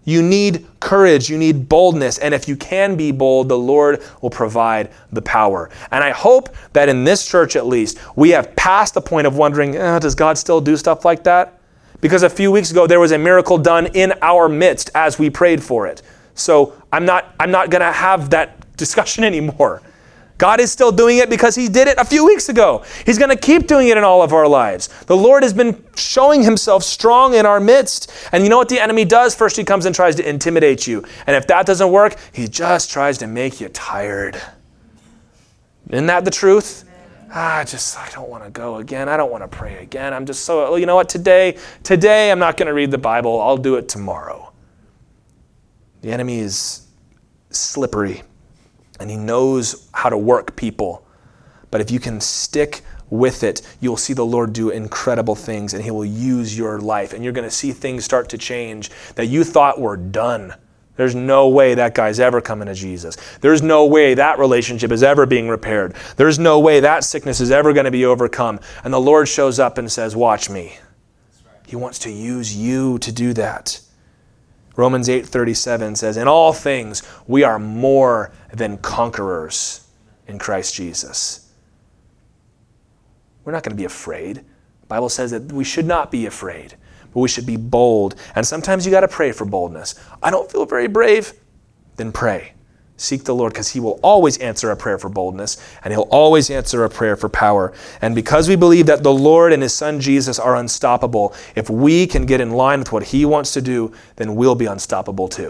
You need courage, you need boldness, and if you can be bold, the Lord will provide the power. And I hope that in this church at least, we have passed the point of wondering, eh, does God still do stuff like that? Because a few weeks ago there was a miracle done in our midst as we prayed for it. So I'm not I'm not going to have that discussion [LAUGHS] anymore. God is still doing it because He did it a few weeks ago. He's going to keep doing it in all of our lives. The Lord has been showing Himself strong in our midst. And you know what the enemy does? First, he comes and tries to intimidate you. And if that doesn't work, he just tries to make you tired. Isn't that the truth? Ah, just I don't want to go again. I don't want to pray again. I'm just so you know what today today I'm not going to read the Bible. I'll do it tomorrow. The enemy is slippery and He knows how to work people. But if you can stick with it, you'll see the Lord do incredible things and He will use your life. And you're going to see things start to change that you thought were done. There's no way that guy's ever coming to Jesus. There's no way that relationship is ever being repaired. There's no way that sickness is ever going to be overcome. And the Lord shows up and says, Watch me. He wants to use you to do that. Romans 8:37 says, "In all things we are more than conquerors in Christ Jesus." We're not going to be afraid. The Bible says that we should not be afraid, but we should be bold. And sometimes you got to pray for boldness. I don't feel very brave. Then pray. Seek the Lord because He will always answer a prayer for boldness and He'll always answer a prayer for power. And because we believe that the Lord and His Son Jesus are unstoppable, if we can get in line with what He wants to do, then we'll be unstoppable too.